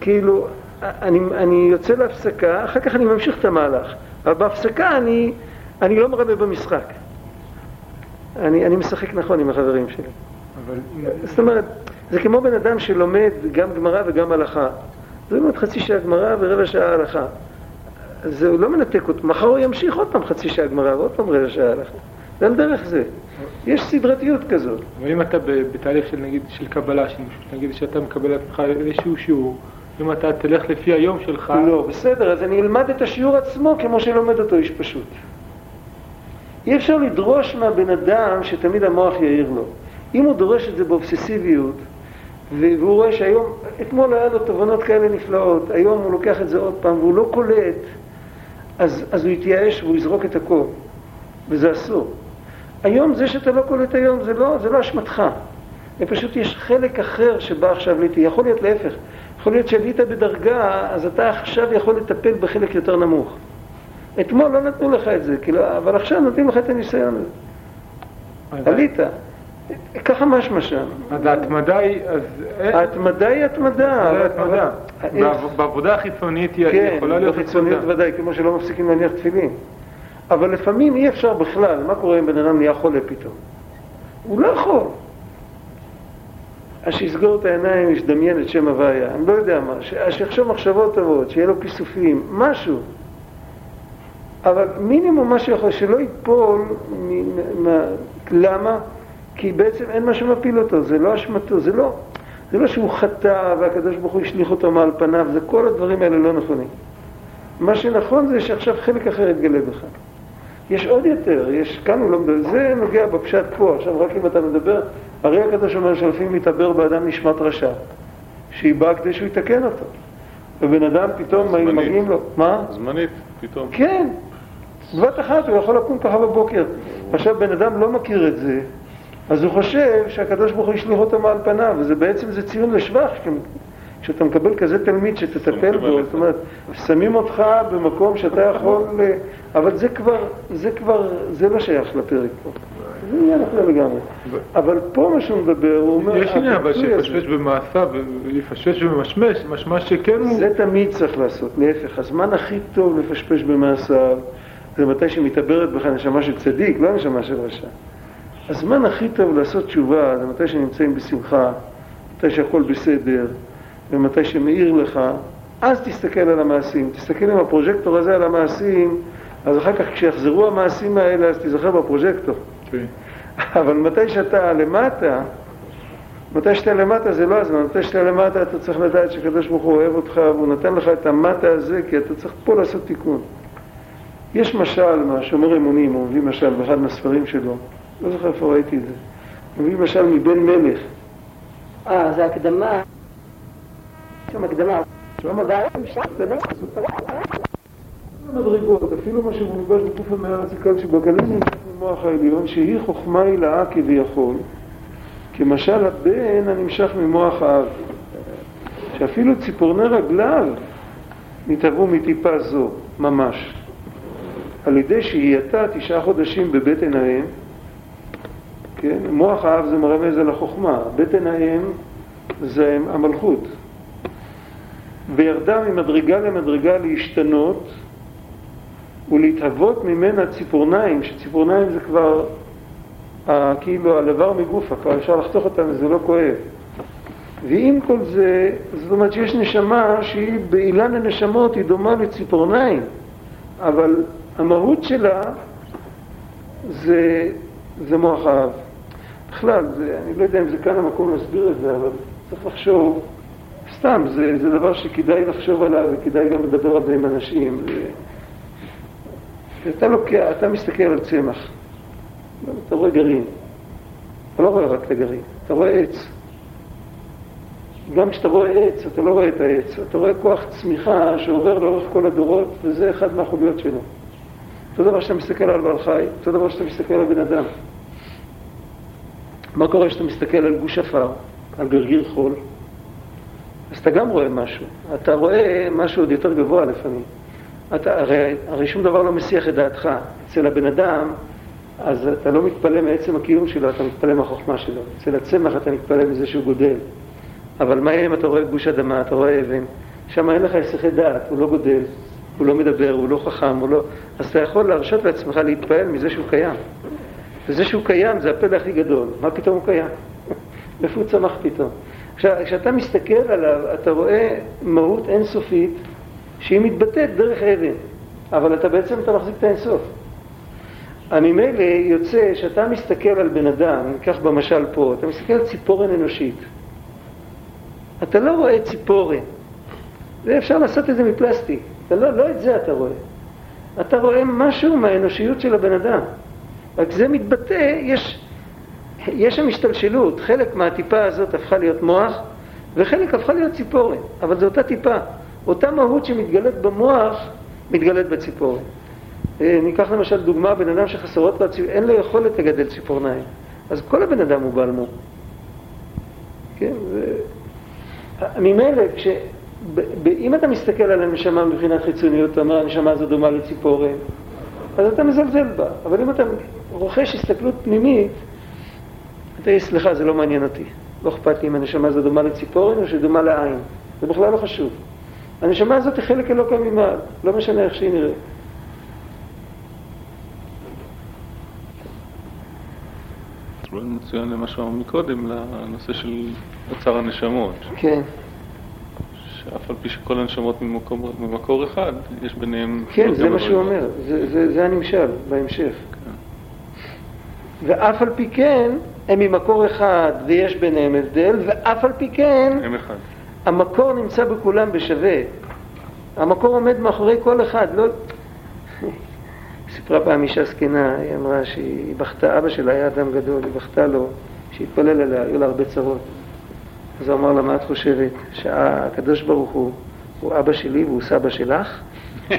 כאילו, אני, אני יוצא להפסקה, אחר כך אני ממשיך את המהלך. אבל בהפסקה אני, אני לא מרבה במשחק. אני, אני משחק נכון עם החברים שלי. אבל... זאת אומרת, זה כמו בן אדם שלומד גם גמרא וגם הלכה. זה לומד חצי שעה גמרא ורבע שעה הלכה. זה לא מנתק אותו, מחר הוא ימשיך עוד פעם חצי שעה גמרא ועוד פעם רבע שעה הלכה. על דרך זה. יש סדרתיות כזאת. אבל אם אתה בתהליך של נגיד, של קבלה, נגיד שאתה מקבל לעצמך איזשהו שיעור, אם אתה תלך לפי היום שלך... לא, בסדר, אז אני אלמד את השיעור עצמו כמו שלומד אותו איש פשוט. אי אפשר לדרוש מהבן אדם שתמיד המוח יעיר לו. אם הוא דורש את זה באובססיביות, והוא רואה שהיום, אתמול היה לו תובנות כאלה נפלאות, היום הוא לוקח את זה עוד פעם והוא לא קולט, אז, אז הוא יתייאש והוא יזרוק את הכל, וזה אסור. היום זה שאתה לא קולט היום זה לא, זה לא אשמתך. פשוט יש חלק אחר שבא עכשיו ליטי, יכול להיות להפך. יכול להיות שעלית בדרגה, אז אתה עכשיו יכול לטפל בחלק יותר נמוך. אתמול לא נתנו לך את זה, כאילו, אבל עכשיו נותנים לך את הניסיון הזה. עלית. ככה משמע שם. אז ההתמדה היא... ההתמדה היא התמדה. בעבודה החיצונית היא יכולה להיות התמדה. כן, בחיצונית ודאי, כמו שלא מפסיקים להניח תפילין. אבל לפעמים אי אפשר בכלל, מה קורה אם בן אדם נהיה חולה פתאום? הוא לא יכול. אז שיסגור את העיניים, ישדמיין את שם הוויה, אני לא יודע מה, שיחשוב מחשבות טובות, שיהיה לו כיסופים, משהו. אבל מינימום מה שיכול, שלא ייפול, למה? כי בעצם אין מה שמפיל אותו, זה לא אשמתו, זה לא, זה לא שהוא חטא והקדוש ברוך הוא השליך אותו מעל פניו, זה כל הדברים האלה לא נכונים. מה שנכון זה שעכשיו חלק אחר יתגלה בך. יש עוד יותר, יש, כאן הוא לא מדבר, זה נוגע בפשט פה, עכשיו רק אם אתה מדבר, הרי הקדוש אומר שלפעמים מתעבר באדם נשמת רשע, שהיא באה כדי שהוא יתקן אותו. ובן אדם פתאום זמנית. מגיעים לו, מה? זמנית, פתאום. כן, בבת אחת הוא יכול לקום ככה בבוקר. עכשיו בן אדם לא מכיר את זה, אז הוא חושב שהקדוש ברוך הוא ישליך אותו מעל פניו, וזה בעצם זה ציון לשבח, כשאתה מקבל כזה תלמיד שתטפל בו, זאת אומרת, שמים אותך במקום שאתה יכול, אבל זה כבר, זה כבר, זה לא שייך לפרק פה. זה עניין אחר לגמרי. אבל פה מה שהוא מדבר, הוא אומר... יש עניין, אבל שיפשפש במעשיו, ויפשפש במשמש, משמע שכן הוא... זה תמיד צריך לעשות, להפך. הזמן הכי טוב לפשפש במעשיו, זה מתי שמתעברת בך נשמה של צדיק, לא נשמה של רשע. הזמן הכי טוב לעשות תשובה זה מתי שנמצאים בשמחה, מתי שהכל בסדר, ומתי שמאיר לך, אז תסתכל על המעשים. תסתכל עם הפרוז'קטור הזה על המעשים, אז אחר כך כשיחזרו המעשים האלה, אז תיזכר בפרוז'קטור. Okay. כן. אבל מתי שאתה למטה, מתי שאתה למטה זה לא הזמן, מתי שאתה למטה אתה צריך לדעת שקדוש ברוך הוא אוהב אותך והוא נתן לך את המטה הזה כי אתה צריך פה לעשות תיקון. יש משל מהשומר אמונים, הוא מביא משל באחד מהספרים שלו, לא זוכר איפה ראיתי את זה, הוא מביא משל מבן מלך. אה, זה הקדמה. שם הקדמה. שם מדרגות, אפילו מה שמולבש בגוף המערה זה כאן שבגליל ממוח העליון, שהיא חוכמה הילאה כביכול, כמשל הבן הנמשך ממוח האב, שאפילו ציפורני רגליו נתערבו מטיפה זו, ממש. על ידי שהייתה תשעה חודשים בבטן האם, כן? מוח האב זה מרמז על החוכמה, בטן האם זה המלכות. וירדה ממדרגה למדרגה להשתנות ולהתהוות ממנה ציפורניים, שציפורניים זה כבר ה, כאילו הלבר מגופה, כבר אפשר לחתוך אותם וזה לא כואב. ועם כל זה, זאת אומרת שיש נשמה שהיא באילן הנשמות, היא דומה לציפורניים, אבל המהות שלה זה, זה מוח האב. בכלל, זה, אני לא יודע אם זה כאן המקום להסביר את זה, אבל צריך לחשוב, סתם, זה, זה דבר שכדאי לחשוב עליו וכדאי גם לדבר על זה עם אנשים. אתה לוקח, אתה מסתכל על צמח, אתה רואה גרעין, אתה לא רואה רק את הגרעין, אתה רואה עץ. גם כשאתה רואה עץ, אתה לא רואה את העץ, אתה רואה כוח צמיחה שעובר לאורך כל הדורות, וזה אחד מהחוליות שלו. אותו דבר שאתה מסתכל על בעל חי, אותו דבר שאתה מסתכל על בן אדם. מה קורה כשאתה מסתכל על גוש עפר, על גרגיר חול? אז אתה גם רואה משהו. אתה רואה משהו עוד יותר גבוה לפעמים. אתה, הרי, הרי שום דבר לא מסיח את דעתך. אצל הבן אדם, אז אתה לא מתפלא מעצם הקיום שלו, אתה מתפלא מהחוכמה שלו. אצל הצמח אתה מתפלא מזה שהוא גודל. אבל מה יהיה אם אתה רואה גוש אדמה, אתה רואה אבן? שם אין לך הסחי דעת, הוא לא גודל, הוא לא מדבר, הוא לא חכם, הוא לא... אז אתה יכול להרשות לעצמך להתפעל מזה שהוא קיים. וזה שהוא קיים זה הפלא הכי גדול. מה פתאום הוא קיים? איפה הוא צמח פתאום? כשאתה מסתכל עליו, אתה רואה מהות אינסופית שהיא מתבטאת דרך אבן, אבל אתה בעצם, אתה מחזיק את האינסוף. ממילא יוצא שאתה מסתכל על בן אדם, ניקח במשל פה, אתה מסתכל על ציפורן אנושית. אתה לא רואה ציפורן. זה אפשר לעשות את זה מפלסטיק. אתה לא, לא את זה אתה רואה. אתה רואה משהו מהאנושיות של הבן אדם. רק זה מתבטא, יש, יש שם השתלשלות. חלק מהטיפה הזאת הפכה להיות מוח, וחלק הפכה להיות ציפורן. אבל זו אותה טיפה. אותה מהות שמתגלית במוח, מתגלית בציפורן. אה, ניקח למשל דוגמה, בן אדם שחסרות לו, אין לו יכולת לגדל ציפורניים. אז כל הבן אדם הוא בעל מוח. כן, ו... ממילא, כש... אם אתה מסתכל על הנשמה מבחינת חיצוניות, אתה אומר, הנשמה הזו דומה לציפורן, אז אתה מזלזל בה. אבל אם אתה רוכש הסתכלות פנימית, סליחה, זה לא מעניין אותי. לא אכפת לי אם הנשמה הזו דומה לציפורן או שדומה לעין. זה בכלל לא חשוב. הנשמה הזאת היא חלק אלוקא ממעל, לא משנה איך שהיא נראית. מצוין למה שאמרנו מקודם, לנושא של אוצר הנשמות. כן. שאף על פי שכל הנשמות ממקור, ממקור אחד, יש ביניהם... כן, זה מה שהוא אומר, זה, זה, זה הנמשל בהמשך. כן. ואף על פי כן, הם ממקור אחד ויש ביניהם הבדל, ואף על פי כן... הם אחד. המקור נמצא בכולם בשווה. המקור עומד מאחורי כל אחד, לא... סיפרה פעם אישה זקנה, היא אמרה שהיא בכתה, אבא שלה היה אדם גדול, היא בכתה לו, שהתפלל עליה, היו לה הרבה צרות. אז הוא אמר לה, מה את חושבת? שהקדוש ברוך הוא, הוא אבא שלי והוא סבא שלך?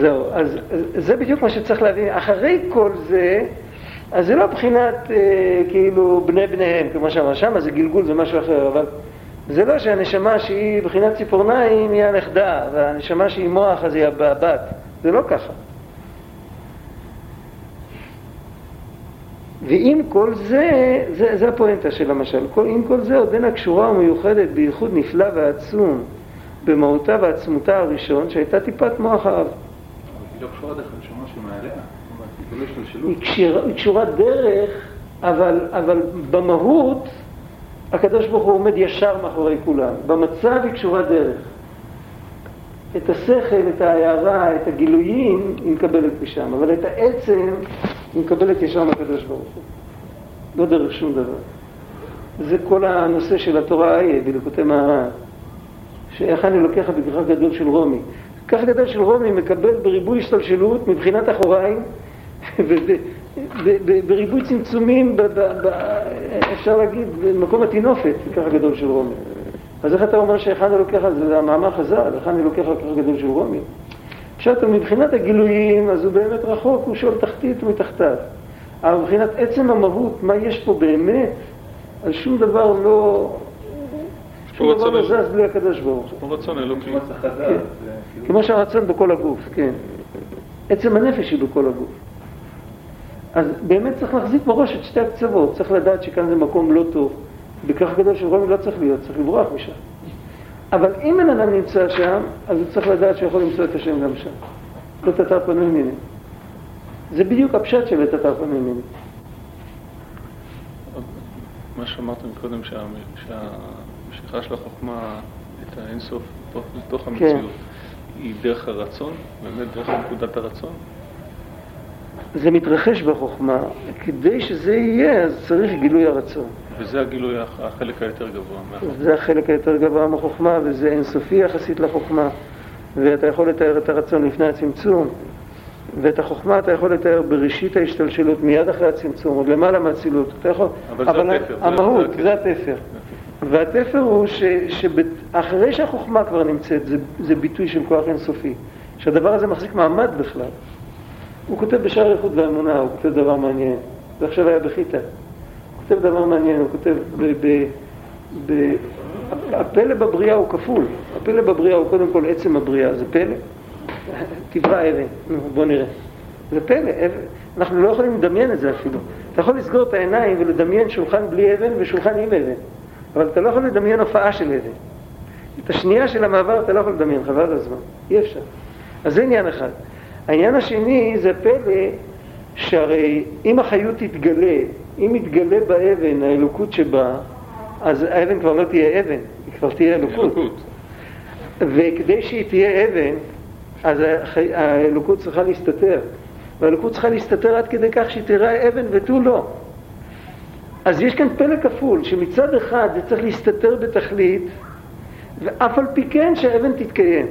זהו, אז זה בדיוק מה שצריך להבין. אחרי כל זה, אז זה לא בחינת אה, כאילו בני בניהם, כמו שאמר שם, זה גלגול, זה משהו אחר, אבל זה לא שהנשמה שהיא בחינת ציפורניים היא הנכדה, והנשמה שהיא מוח אז היא הבת, זה לא ככה. ועם כל זה, זה, זה הפואנטה של המשל, כל, עם כל זה עודנה קשורה ומיוחדת בייחוד נפלא ועצום במהותה ועצמותה הראשון שהייתה טיפת מוח האב. היא לא קשורה דרך היא קשורה דרך, אבל, אבל במהות הקדוש ברוך הוא עומד ישר מאחורי כולם. במצב היא קשורה דרך. את השכל, את ההערה, את הגילויים, היא מקבלת משם, אבל את העצם היא מקבלת ישר מהקדוש ברוך הוא. לא דרך שום דבר. זה כל הנושא של התורה ההיא, בליקוטי מהר"ן. שאיך אני לוקח בכך גדול של רומי. כך גדול של רומי מקבל בריבוי השתלשלות מבחינת אחוריים בריבוי צמצומים, אפשר להגיד, במקום הטינופת, ככה גדול של רומי. אז איך אתה אומר שאחד לוקח, זה המאמר חז"ל, אני לוקח ככה גדול של רומי? פשוט מבחינת הגילויים, אז הוא באמת רחוק, הוא שואל תחתית ומתחתיו. אבל מבחינת עצם המהות, מה יש פה באמת, על שום דבר לא... שום דבר לא זז בלי הקדוש ברוך הוא. כמו רצון אלוקי. כן. כמו שהרצון בכל הגוף, כן. עצם הנפש היא בכל הגוף. אז באמת צריך להחזיק בראש את שתי הקצוות, צריך לדעת שכאן זה מקום לא טוב. בכך גדול של רומי לא צריך להיות, צריך לברוח משם. אבל אם בן אדם נמצא שם, אז הוא צריך לדעת שהוא יכול למצוא את השם גם שם. לא תתר פנוי מיני. זה בדיוק הפשט של תתר פנוי מיני. מה שאמרתם קודם, שהמשיכה של החוכמה, את האינסוף לתוך כן. המציאות, כן. היא דרך הרצון, באמת דרך נקודת הרצון? זה מתרחש בחוכמה. כדי שזה יהיה, אז צריך גילוי הרצון. וזה הגילוי, החלק היותר גבוה מהחוכמה. זה החלק היותר גבוה מהחוכמה, וזה אינסופי יחסית לחוכמה. ואתה יכול לתאר את הרצון לפני הצמצום, ואת החוכמה אתה יכול לתאר בראשית ההשתלשלות, מיד אחרי הצמצום, עוד למעלה מהצילות. אתה יכול... אבל, אבל זה התפר. המהות, זה, זה התפר. והתפר הוא שאחרי שהחוכמה כבר נמצאת, זה, זה ביטוי של כוח אינסופי. שהדבר הזה מחזיק מעמד בכלל. הוא כותב בשער איכות והאמונה, הוא כותב דבר מעניין. זה עכשיו היה בחיטה. הוא כותב דבר מעניין, הוא כותב ב... ב, ב הפלא בבריאה הוא כפול. הפלא בבריאה הוא קודם כל עצם הבריאה, זה פלא. תברא אבן, נו, בוא נראה. זה פלא, אבן. אנחנו לא יכולים לדמיין את זה אפילו. אתה יכול לסגור את העיניים ולדמיין שולחן בלי אבן ושולחן עם אבן, אבל אתה לא יכול לדמיין הופעה של אבן. את השנייה של המעבר אתה לא יכול לדמיין, חבל הזמן. אי אפשר. אז זה עניין אחד. העניין השני זה פלא שהרי אם החיות תתגלה, אם יתגלה באבן האלוקות שבה, אז האבן כבר לא תהיה אבן, היא כבר תהיה אלוקות. וכדי שהיא תהיה אבן, אז האלוקות צריכה להסתתר. והאלוקות צריכה להסתתר עד כדי כך שהיא תראה אבן ותו לא. אז יש כאן פלא כפול, שמצד אחד זה צריך להסתתר בתכלית, ואף על פי כן שהאבן תתקיים.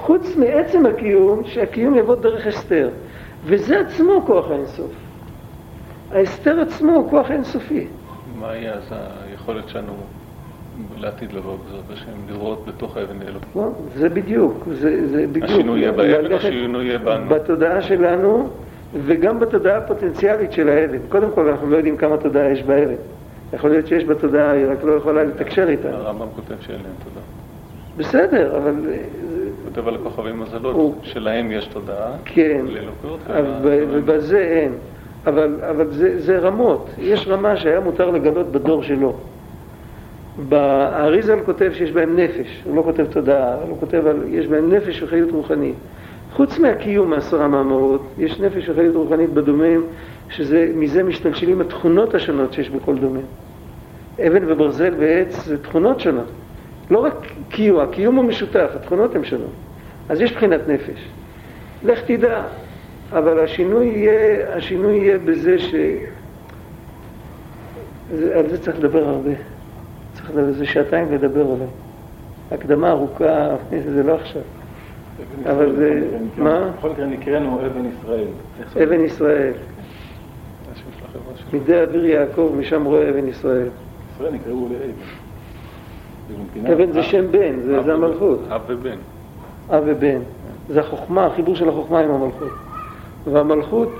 חוץ מעצם הקיום, שהקיום יבוא דרך אסתר. וזה עצמו כוח האינסוף. האסתר עצמו הוא כוח אינסופי. מה יהיה אז היכולת שלנו לעתיד לבוא בעזרת השם, לראות בתוך האבן אלוקים? לא, זה בדיוק, זה, זה בדיוק. השינוי יהיה באבן, השינוי יהיה בנו. בתודעה שלנו, וגם בתודעה הפוטנציאלית של האבן. קודם כל, אנחנו לא יודעים כמה תודעה יש באבן. יכול להיות שיש בתודעה, היא רק לא יכולה לתקשר איתה. הרמב"ם כותב שאין להם תודעה. בסדר, אבל כותב על הכוכבים מזלות, הוא... שלהם יש תודעה, כן, ובזה אין. אבל, אבל זה, זה רמות, יש רמה שהיה מותר לגלות בדור שלו. האריזל כותב שיש בהם נפש, הוא לא כותב תודעה, הוא כותב על, יש בהם נפש וחיות רוחנית. חוץ מהקיום מעשרה מאמרות, יש נפש וחיות רוחנית בדומם, שמזה משתלשלים התכונות השונות שיש בכל דומם. אבן וברזל ועץ זה תכונות שונות. לא רק קיום, הקיום הוא משותף, התכונות הן שונות. אז יש בחינת נפש. לך תדע, אבל השינוי יהיה, השינוי יהיה בזה ש... זה, על זה צריך לדבר הרבה. צריך לדבר, זה שעתיים לדבר עליו. הקדמה ארוכה, זה לא עכשיו. אבל זה, מה? בכל מקרה נקראנו אבן ישראל. אבן ישראל. מידי אוויר יעקב, משם רואה אבן ישראל. ישראל נקראו לאבן. אבן זה שם בן, זה המלכות. אב ובן. אב ובן. זה החוכמה, החיבור של החוכמה עם המלכות. והמלכות,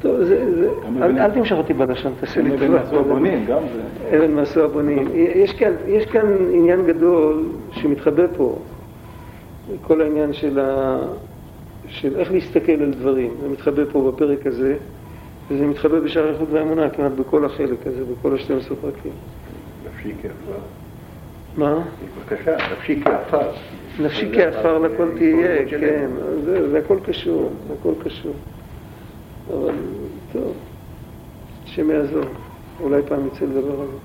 טוב, זה, זה, אל, אל תמשוך אותי בלשון, תעשה לי טובה. אבן מעשו הבונים, גם זה. אבן מעשו הבונים. יש כאן, יש כאן עניין גדול שמתחבא פה, כל העניין של, ה, של איך להסתכל על דברים, זה מתחבא פה בפרק הזה, וזה מתחבא בשער איכות והאמונה כמעט בכל החלק הזה, בכל ה-12 פרקים. מה? בבקשה, נפשי כעפר. נפשי כעפר לכל תהיה, כן, זה, זה הכל קשור, זה הכל קשור. אבל טוב, השם יעזור, אולי פעם יצא לדבר על זה.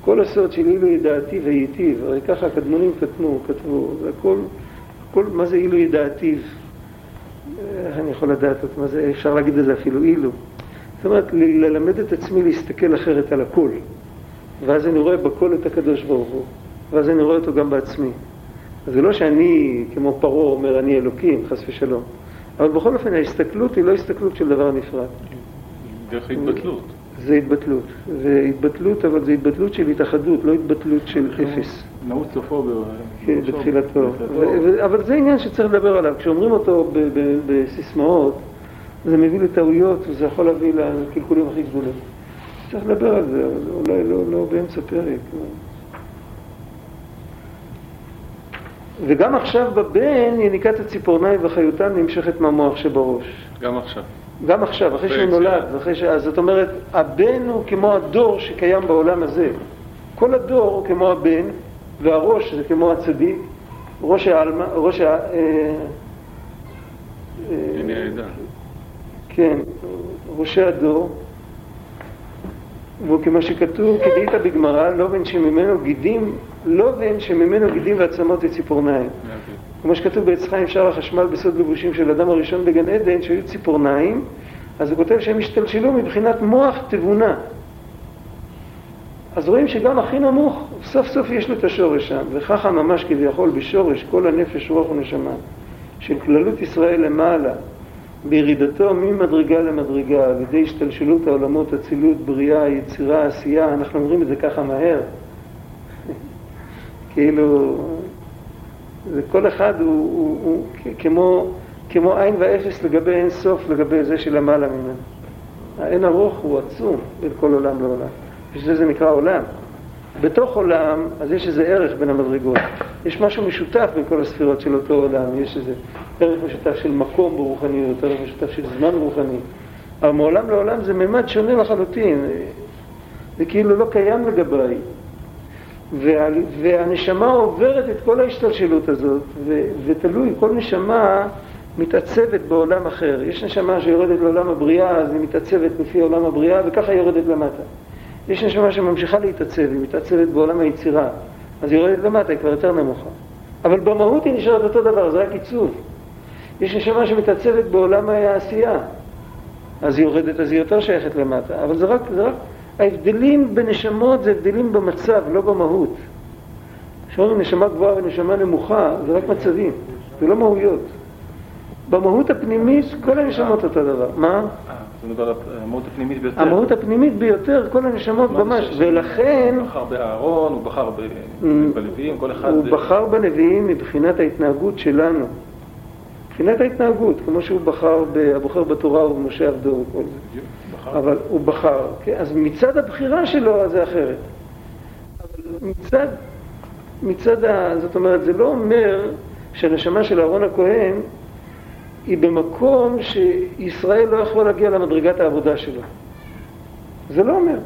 כל הסוד של אילו ידעתיו וייטיב, הרי ככה הקדמונים כתבו, כתבו, זה הכל, הכל, מה זה אילו ידעתיו? אני יכול לדעת עוד מה זה, אפשר להגיד את זה אפילו אילו. זאת אומרת, ללמד את עצמי להסתכל אחרת על הכל. ואז אני רואה בכל את הקדוש ברוך הוא, ואז אני רואה אותו גם בעצמי. זה לא שאני, כמו פרעה, אומר אני אלוקים, חס ושלום. אבל בכל אופן ההסתכלות היא לא הסתכלות של דבר נפרד. דרך התבטלות. זה התבטלות. זה התבטלות, אבל זה התבטלות של התאחדות, לא התבטלות של אפס. נעוץ סופו כן, בתחילתו. אבל זה עניין שצריך לדבר עליו. כשאומרים אותו בסיסמאות, זה מביא לטעויות וזה יכול להביא לקלקולים הכי גדולים. צריך לדבר על זה, אבל אולי לא, לא באמצע פרק. וגם עכשיו בבן יניקת הציפורניים וחיותן נמשכת מהמוח שבראש. גם עכשיו. גם עכשיו, אחרי שהוא נולד, אחרי ש... אז זאת אומרת, הבן הוא כמו הדור שקיים בעולם הזה. כל הדור הוא כמו הבן, והראש זה כמו הצדיק, ראש העלמא, ראש ה... אה, אה, כן, ראשי הדור, והוא כמו שכתוב, כדאית בגמרא, לא בין שממנו גידים, לא בין שממנו גידים ועצמות וציפורניים. כמו שכתוב בעץ חיים שער החשמל בסוד לבושים של אדם הראשון בגן עדן, שהיו ציפורניים, אז הוא כותב שהם השתלשלו מבחינת מוח תבונה. אז רואים שגם הכי נמוך, סוף סוף יש לו את השורש שם, וככה ממש כביכול בשורש כל הנפש, רוח ונשמה, של כללות ישראל למעלה, בירידתו ממדרגה למדרגה, על ידי השתלשלות העולמות, אצילות, בריאה, יצירה, עשייה, אנחנו אומרים את זה ככה מהר. כאילו, כל אחד הוא, הוא, הוא כמו, כמו עין ואפס לגבי אין סוף, לגבי זה שלמעלה ממנו. האין ארוך הוא עצום בין כל עולם לעולם. בשביל זה נקרא עולם. בתוך עולם, אז יש איזה ערך בין המדרגות. יש משהו משותף בין כל הספירות של אותו עולם. יש איזה ערך משותף של מקום ברוחניות, ערך משותף של זמן רוחני. אבל מעולם לעולם זה ממד שונה לחלוטין. זה כאילו לא קיים לגביי. וה, והנשמה עוברת את כל ההשתלשלות הזאת, ו, ותלוי, כל נשמה מתעצבת בעולם אחר. יש נשמה שיורדת לעולם הבריאה, אז היא מתעצבת לפי עולם הבריאה, וככה היא יורדת למטה. יש נשמה שממשיכה להתעצב, היא מתעצבת בעולם היצירה, אז היא יורדת למטה, היא כבר יותר נמוכה. אבל במהות היא נשארת אותו דבר, זה רק עיצוב. יש נשמה שמתעצבת בעולם העשייה, אז היא יורדת, אז היא יותר שייכת למטה. אבל זה רק, זה רק, ההבדלים בנשמות זה הבדלים במצב, לא במהות. כשאומרים נשמה גבוהה ונשמה נמוכה, זה רק מצבים, זה לא מהויות. במהות הפנימית כל הנשמות אותו דבר. מה? המהות הפנימית ביותר. המהות הפנימית ביותר, כל הנשמות ממש, ולכן... הוא בחר באהרון, הוא בחר. בלוויים, כל אחד... הוא בחר בנביאים מבחינת ההתנהגות שלנו. מבחינת ההתנהגות, כמו שהוא בחר, הבוחר בתורה ובמשה עבדו וכל זה. אבל הוא בחר, כן? אז מצד הבחירה שלו זה אחרת. אבל מצד, מצד ה... זאת אומרת, זה לא אומר שהנשמה של אהרון הכהן היא במקום שישראל לא יכול להגיע למדרגת העבודה שלו. זה לא אומר.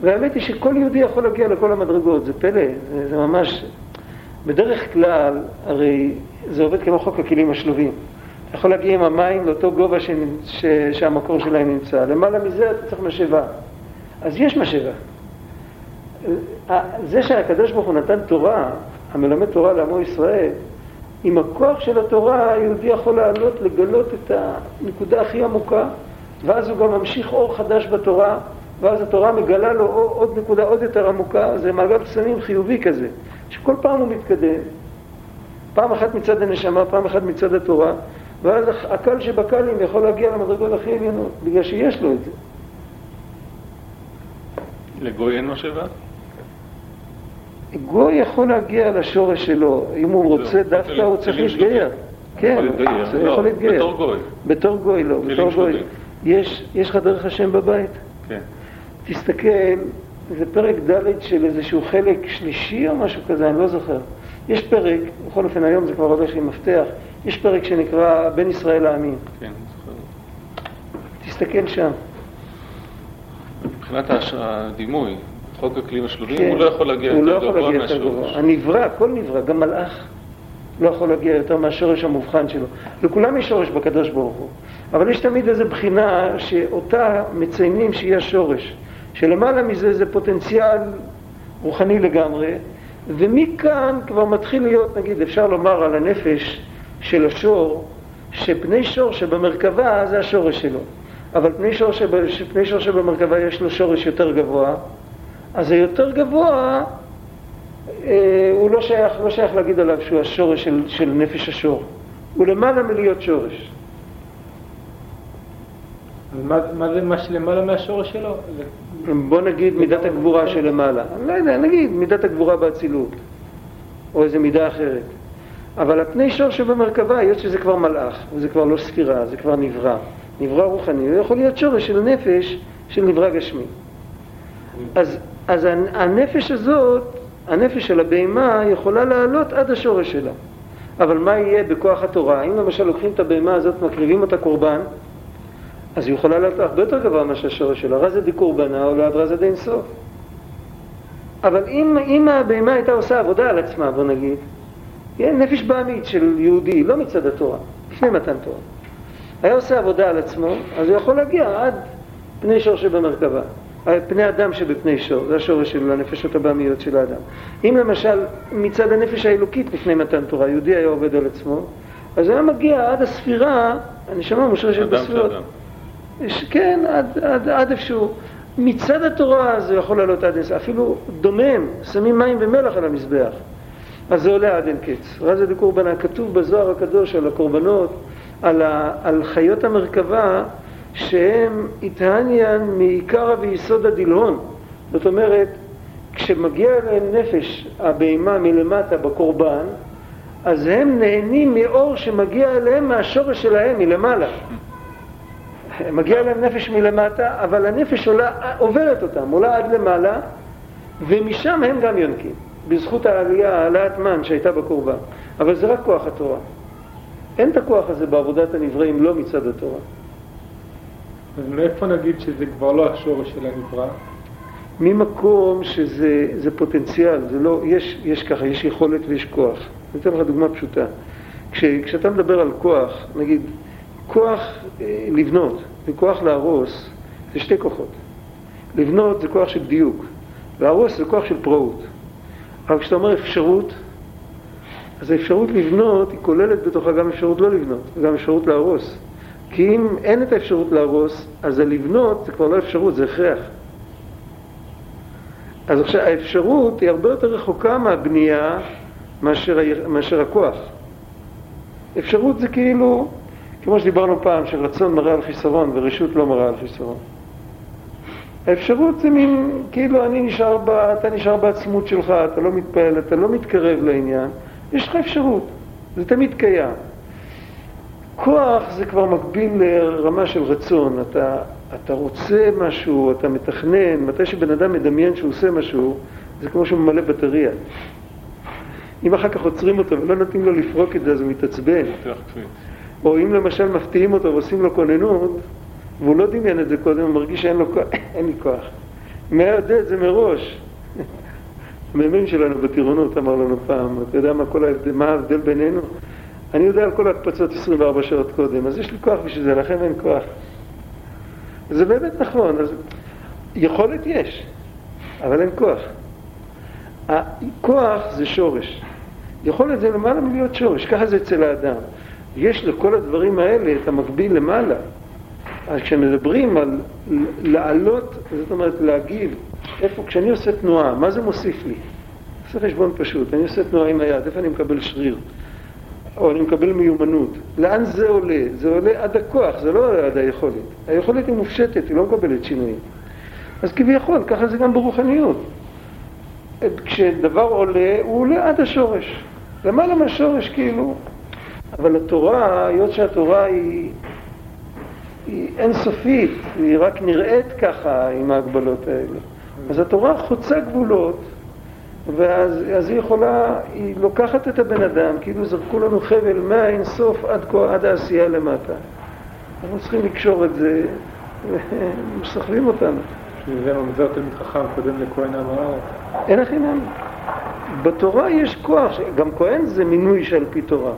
והאמת היא שכל יהודי יכול להגיע לכל המדרגות, זה פלא, זה, זה ממש... בדרך כלל, הרי זה עובד כמו חוק הכלים השלובים. אתה יכול להגיע עם המים לאותו גובה שנמצ... ש... שהמקור שלהם נמצא. למעלה מזה אתה צריך משאבה. אז יש משאבה. זה שהקדוש ברוך הוא נתן תורה, המלמד תורה לעמו ישראל, עם הכוח של התורה היהודי יכול לעלות, לגלות את הנקודה הכי עמוקה, ואז הוא גם ממשיך אור חדש בתורה, ואז התורה מגלה לו עוד נקודה עוד יותר עמוקה, זה מעגל קסמים חיובי כזה, שכל פעם הוא מתקדם, פעם אחת מצד הנשמה, פעם אחת מצד התורה, ואז הקל שבקלים יכול להגיע למדרגות הכי עליונות, בגלל שיש לו את זה. לגוי אין משאבה? גוי יכול להגיע לשורש שלו, אם הוא רוצה דווקא הוא צריך להתגייר. כן, הוא יכול להתגייר. בתור גוי. בתור גוי לא, בתור גוי. יש לך דרך השם בבית? כן. תסתכל, זה פרק ד' של איזשהו חלק שלישי או משהו כזה, אני לא זוכר. יש פרק, בכל אופן היום זה כבר הולך עם מפתח, יש פרק שנקרא בין ישראל לעמים. כן, זוכר. תסתכל שם. מבחינת הדימוי, חוק הכלים השלובים, כן. הוא לא יכול להגיע יותר לא גבוה מהשורש. הנברא, כל נברא, גם מלאך, לא יכול להגיע יותר מהשורש המובחן שלו. לכולם יש שורש בקדוש ברוך הוא, אבל יש תמיד איזו בחינה שאותה מציינים שהיא השורש, שלמעלה מזה זה פוטנציאל רוחני לגמרי, ומכאן כבר מתחיל להיות, נגיד, אפשר לומר על הנפש של השור, שפני שור שבמרכבה זה השורש שלו. אבל פני שור, שב, פני שור שבמרכבה יש לו שורש יותר גבוה, אז היותר גבוה, אה, הוא לא שייך, לא שייך להגיד עליו שהוא השורש של, של נפש השור. הוא למעלה מלהיות שורש. מה, מה זה מה שלמעלה מהשורש שלו? בוא נגיד מידת הגבורה שלמעלה. אני לא יודע, נגיד מידת הגבורה באצילות, או איזה מידה אחרת. אבל הפני שור שבמרכבה, היות שזה כבר מלאך, וזה כבר לא ספירה, זה כבר נברא. נברא רוחני, הוא יכול להיות שורש של נפש של נברא גשמי. אז, אז הנפש הזאת, הנפש של הבהמה, יכולה לעלות עד השורש שלה. אבל מה יהיה בכוח התורה? אם למשל לוקחים את הבהמה הזאת, מקריבים אותה קורבן, אז היא יכולה לעלות הרבה יותר גבוה מאשר השורש שלה. רזה די קורבנה או לעד רזה די אינסוף. אבל אם, אם הבהמה הייתה עושה עבודה על עצמה, בוא נגיד, נפש בעמית של יהודי, לא מצד התורה, לפני מתן תורה. היה עושה עבודה על עצמו, אז הוא יכול להגיע עד פני שור שבמרכבה. פני אדם שבפני שור, זה השורש של הנפשות הבעמיות של האדם. אם למשל מצד הנפש האלוקית לפני מתן תורה, יהודי היה עובד על עצמו, אז היה מגיע עד הספירה, הנשמה מושרשת בספירות. כן, עד, עד, עד איפשהו. מצד התורה זה יכול לעלות עד אינסוף, אפילו דומם, שמים מים ומלח על המזבח. אז זה עולה עד אין קץ. רזה דקורבנה, כתוב בזוהר הקדוש על הקורבנות, על, ה, על חיות המרכבה שהם איתהניאן מעיקרא ויסוד הדילהון. זאת אומרת, כשמגיע אליהם נפש הבהמה מלמטה בקורבן, אז הם נהנים מאור שמגיע אליהם מהשורש שלהם מלמעלה. מגיע להם נפש מלמטה, אבל הנפש עולה, עוברת אותם, עולה עד למעלה, ומשם הם גם יונקים, בזכות העלייה, העלאת מן שהייתה בקורבן. אבל זה רק כוח התורה. אין את הכוח הזה בעבודת הנבראים לא מצד התורה. אז מאיפה נגיד שזה כבר לא השורש של הנברא? ממקום שזה פוטנציאל, זה לא, יש, יש ככה, יש יכולת ויש כוח. אני אתן לך דוגמה פשוטה. כש, כשאתה מדבר על כוח, נגיד, כוח אה, לבנות וכוח להרוס, זה שתי כוחות. לבנות זה כוח של דיוק, להרוס זה כוח של פראות. אבל כשאתה אומר אפשרות, אז האפשרות לבנות היא כוללת בתוכה גם אפשרות לא לבנות, וגם אפשרות להרוס. כי אם אין את האפשרות להרוס, אז הלבנות זה כבר לא אפשרות, זה הכרח. אז עכשיו, האפשרות היא הרבה יותר רחוקה מהבנייה מאשר, מאשר הכוח. אפשרות זה כאילו, כמו שדיברנו פעם, שרצון מראה על חיסרון ורשות לא מראה על חיסרון. האפשרות זה מין, כאילו אני נשאר, ב, אתה נשאר בעצמות שלך, אתה לא מתפעל, אתה לא מתקרב לעניין, יש לך אפשרות, זה תמיד קיים. כוח זה כבר מקביל לרמה של רצון, אתה, אתה רוצה משהו, אתה מתכנן, מתי שבן אדם מדמיין שהוא עושה משהו, זה כמו שהוא ממלא בטריה. אם אחר כך עוצרים אותו ולא נותנים לו לפרוק את זה, אז הוא מתעצבן. או אם למשל מפתיעים אותו ועושים לו כוננות, והוא לא דמיין את זה קודם, הוא מרגיש שאין לו כוח, אין לי כוח. מי יודע את זה מראש. המ"מ שלנו בטירונות אמר לנו פעם, אתה יודע מה, ההבדל, מה ההבדל בינינו? אני יודע על כל ההקפצות 24 שעות קודם, אז יש לי כוח בשביל זה, לכם אין כוח. זה באמת נכון, אז יכולת יש, אבל אין כוח. הכוח זה שורש. יכולת זה למעלה מלהיות שורש, ככה זה אצל האדם. יש לכל הדברים האלה את המקביל למעלה. אז כשמדברים על לעלות, זאת אומרת להגיב, איפה, כשאני עושה תנועה, מה זה מוסיף לי? עושה חשבון פשוט, אני עושה תנועה עם היד, איפה אני מקבל שריר? או אני מקבל מיומנות. לאן זה עולה? זה עולה עד הכוח, זה לא עולה עד היכולת. היכולת היא מופשטת, היא לא מקבלת שינויים. אז כביכול, ככה זה גם ברוחניות. כשדבר עולה, הוא עולה עד השורש. למעלה מהשורש כאילו. אבל התורה, היות שהתורה היא, היא אינסופית, היא רק נראית ככה עם ההגבלות האלה. אז התורה חוצה גבולות, ואז היא יכולה, היא לוקחת את הבן אדם, כאילו זרקו לנו חבל מהאינסוף עד, עד העשייה למטה. אנחנו צריכים לקשור את זה, ומסחבים אותנו. שזה ממזר תלמיד חכם קודם לכהן עם הארץ. אין הכי. בתורה יש כוח, גם כהן זה מינוי שעל פי תורה.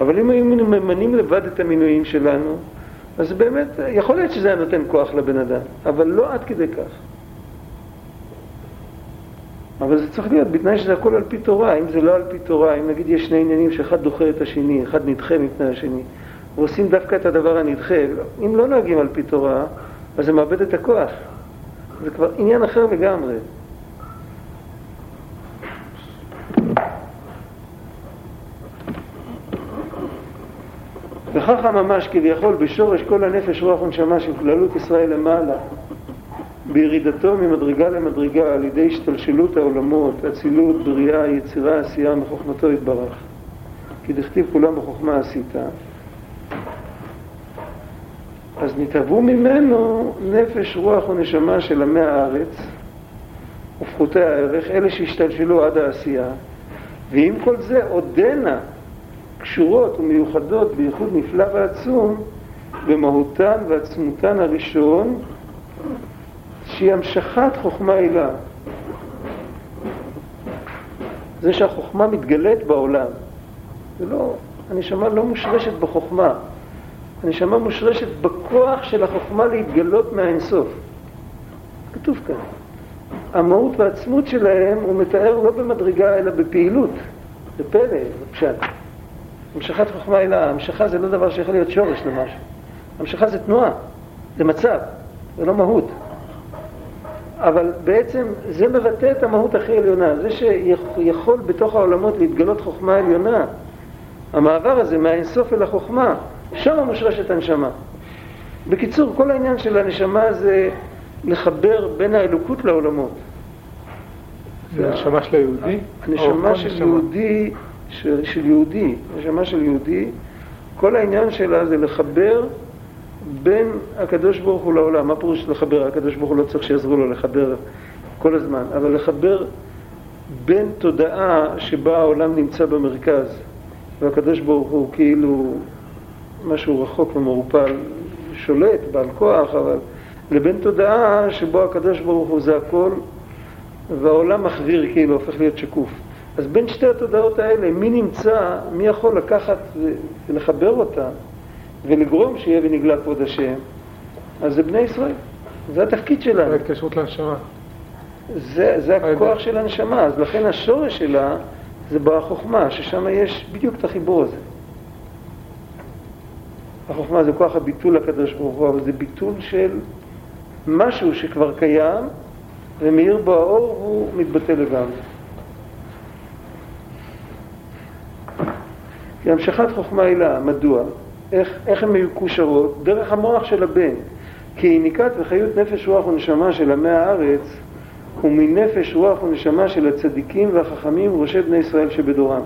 אבל אם היו ממנים לבד את המינויים שלנו, אז באמת, יכול להיות שזה היה נותן כוח לבן אדם, אבל לא עד כדי כך. אבל זה צריך להיות בתנאי שזה הכל על פי תורה. אם זה לא על פי תורה, אם נגיד יש שני עניינים שאחד דוחה את השני, אחד נדחה מפני השני, ועושים דווקא את הדבר הנדחה, אם לא נוהגים על פי תורה, אז זה מאבד את הכוח. זה כבר עניין אחר לגמרי. וככה ממש כביכול בשורש כל הנפש רוח ונשמה של כללות ישראל למעלה בירידתו ממדרגה למדרגה על ידי השתלשלות העולמות, אצילות, בריאה, יצירה, עשייה, מחוכמתו יתברך. כי דכתיב כולם בחוכמה עשית. אז נתהוו ממנו נפש, רוח ונשמה של עמי הארץ ופחותי הערך, אלה שהשתלשלו עד העשייה, ועם כל זה עודנה קשורות ומיוחדות בייחוד נפלא ועצום במהותן ועצמותן הראשון שהיא המשכת חוכמה הילה. זה שהחוכמה מתגלית בעולם. זה לא, הנשמה לא מושרשת בחוכמה, הנשמה מושרשת בכוח של החוכמה להתגלות מהאינסוף. כתוב כאן. המהות והעצמות שלהם הוא מתאר לא במדרגה אלא בפעילות. זה פלא, זה פשט. המשכת חוכמה אלא, המשכה זה לא דבר שיכול להיות שורש למשהו. המשכה זה תנועה, זה מצב, זה לא מהות. אבל בעצם זה מבטא את המהות הכי עליונה. זה שיכול בתוך העולמות להתגלות חוכמה עליונה, המעבר הזה מהאינסוף אל החוכמה, שם מושרשת הנשמה. בקיצור, כל העניין של הנשמה זה לחבר בין האלוקות לעולמות. זה הנשמה של היהודי? הנשמה של יהודי, של, של יהודי, הנשמה של יהודי, כל העניין שלה זה לחבר בין הקדוש ברוך הוא לעולם. מה פירוש לחבר? הקדוש ברוך הוא לא צריך שיעזרו לו לחבר כל הזמן, אבל לחבר בין תודעה שבה העולם נמצא במרכז, והקדוש ברוך הוא כאילו משהו רחוק ומעורפל, שולט, בעל כוח, אבל לבין תודעה שבו הקדוש ברוך הוא זה הכל, והעולם מחוויר כאילו, הופך להיות שקוף. אז בין שתי התודעות האלה, מי נמצא, מי יכול לקחת ולחבר אותה ולגרום שיהיה ונגלה כבוד השם, אז זה בני ישראל. זה התפקיד שלנו. זה ההתקשרות לנשמה. זה, זה הכוח של הנשמה, אז לכן השורש שלה זה בחוכמה, ששם יש בדיוק את החיבור הזה. החוכמה זה כוח הביטול לקדוש ברוך הוא, אבל זה ביטול של משהו שכבר קיים, ומאיר בו האור הוא מתבטא לגמרי. כי המשכת חוכמה הילה, מדוע? איך, איך הן מקושרות? דרך המוח של הבן. כי עיניקת וחיות נפש רוח ונשמה של עמי הארץ הוא מנפש רוח ונשמה של הצדיקים והחכמים ראשי בני ישראל שבדורם.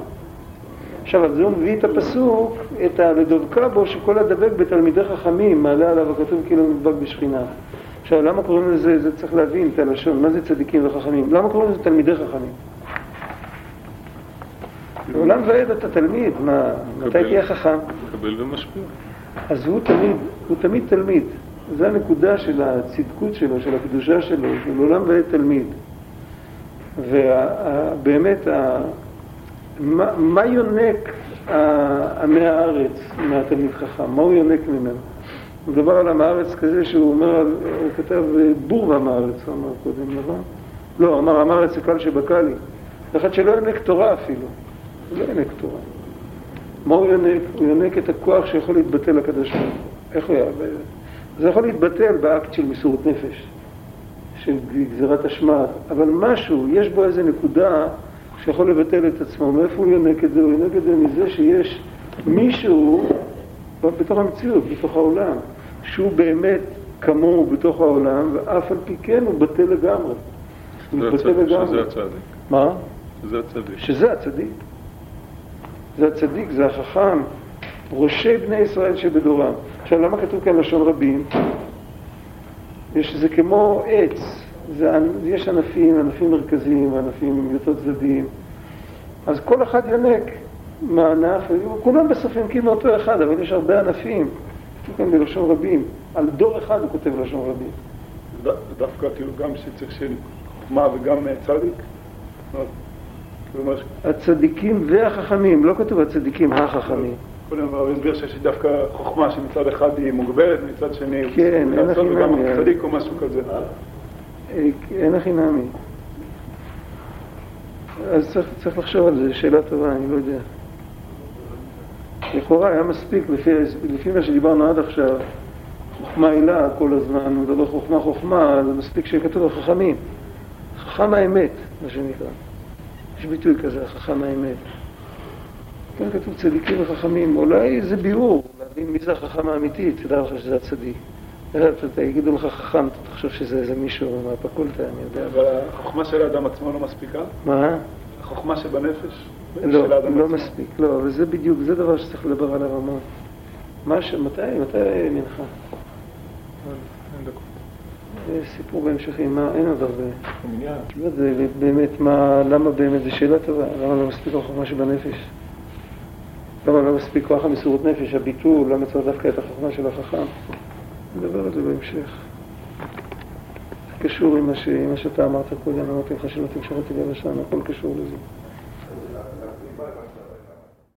עכשיו, על זה הוא מביא את הפסוק, את הלדבקה בו שכל הדבק בתלמידי חכמים, מעלה עליו הכתוב כאילו נדבק בשכינה. עכשיו, למה קוראים לזה, זה צריך להבין את הלשון, מה זה צדיקים וחכמים? למה קוראים לזה תלמידי חכמים? לעולם ועד אתה תלמיד, מה, מתי תהיה חכם? מקבל ומשפיע. אז הוא תמיד, הוא תמיד תלמיד. זו הנקודה של הצדקות שלו, של הקדושה שלו, של עולם ועד תלמיד. ובאמת, מה, מה יונק עמי הארץ מהתלמיד חכם? מה הוא יונק ממנו? הוא מדבר על עם הארץ כזה שהוא אומר, הוא כתב בור ועם הארץ, הוא אמר קודם, נכון? לא, אמר עם הארץ זה קל שבקל לי. אחד שלא יונק תורה אפילו. הוא לא יונק תורה. מה הוא יונק? הוא יונק את הכוח שיכול להתבטא לקדוש ברוך הוא. איך הוא יעבד? זה יכול להתבטל באקט של מסירות נפש, של גזירת השמעת, אבל משהו, יש בו איזה נקודה שיכול לבטל את עצמו. מאיפה הוא יונק את זה? הוא יונק את זה מזה שיש מישהו בתוך המציאות, בתוך העולם, שהוא באמת כמוהו בתוך העולם, ואף על פי כן הוא בטל לגמרי. שזה הצדיק. מה? זה הצדיק. שזה הצדיק. זה הצדיק, זה החכם, ראשי בני ישראל שבדורם. עכשיו, למה כתוב כאן לשון רבים? יש, זה כמו עץ, זה, יש ענפים, ענפים מרכזיים, ענפים יותר צדדיים. אז כל אחד יונק מהענף, כולם בסוף יונקים מאותו אחד, אבל יש הרבה ענפים. כתוב כאן בלשון רבים. על דור אחד הוא כותב לשון רבים. דווקא כאילו גם שצריך של חוכמה וגם צדיק? הצדיקים והחכמים, לא כתוב הצדיקים החכמים. קודם הרב הסביר שיש דווקא חוכמה שמצד אחד היא מוגבלת, מצד שני כן, אין הכי וגם נמי. צדיק או משהו כזה. אה, אין הכי נמי. אז צריך, צריך לחשוב על זה, שאלה טובה, אני לא יודע. לכאורה היה מספיק, לפי, לפי מה שדיברנו עד עכשיו, חוכמה הילה כל הזמן, הוא מדבר חוכמה חוכמה, זה מספיק שכתוב החכמים. חכם האמת, מה שנקרא. יש ביטוי כזה, חכם האמת. כאן כתוב צדיקים וחכמים, אולי זה ביאור, להבין מי זה החכם האמיתי, תדע לך שזה הצדיק. אתה- יגידו לך חכם, אתה תחשוב שזה איזה מישהו מהפקולטה, אני יודע. אבל החוכמה של האדם עצמו לא מספיקה? מה? החוכמה שבנפש? לא, לא. מספיק, לא, אבל זה בדיוק, זה דבר שצריך לדבר עליו המון. מה ש... מתי, מתי מנחה? זה סיפור בהמשכי, מה, אין עוד הרבה. לא יודע, באמת, מה, למה באמת, זו שאלה טובה, למה לא מספיק החוכמה שבנפש? למה לא מספיק כוח המסירות נפש, הביטול, למה צריך דווקא את החוכמה של החכם? נדבר על זה בהמשך. זה קשור עם מה, שאתה אמרת קודם, אמרתי לך שלא תמשוך אותי בלשון, הכל קשור לזה.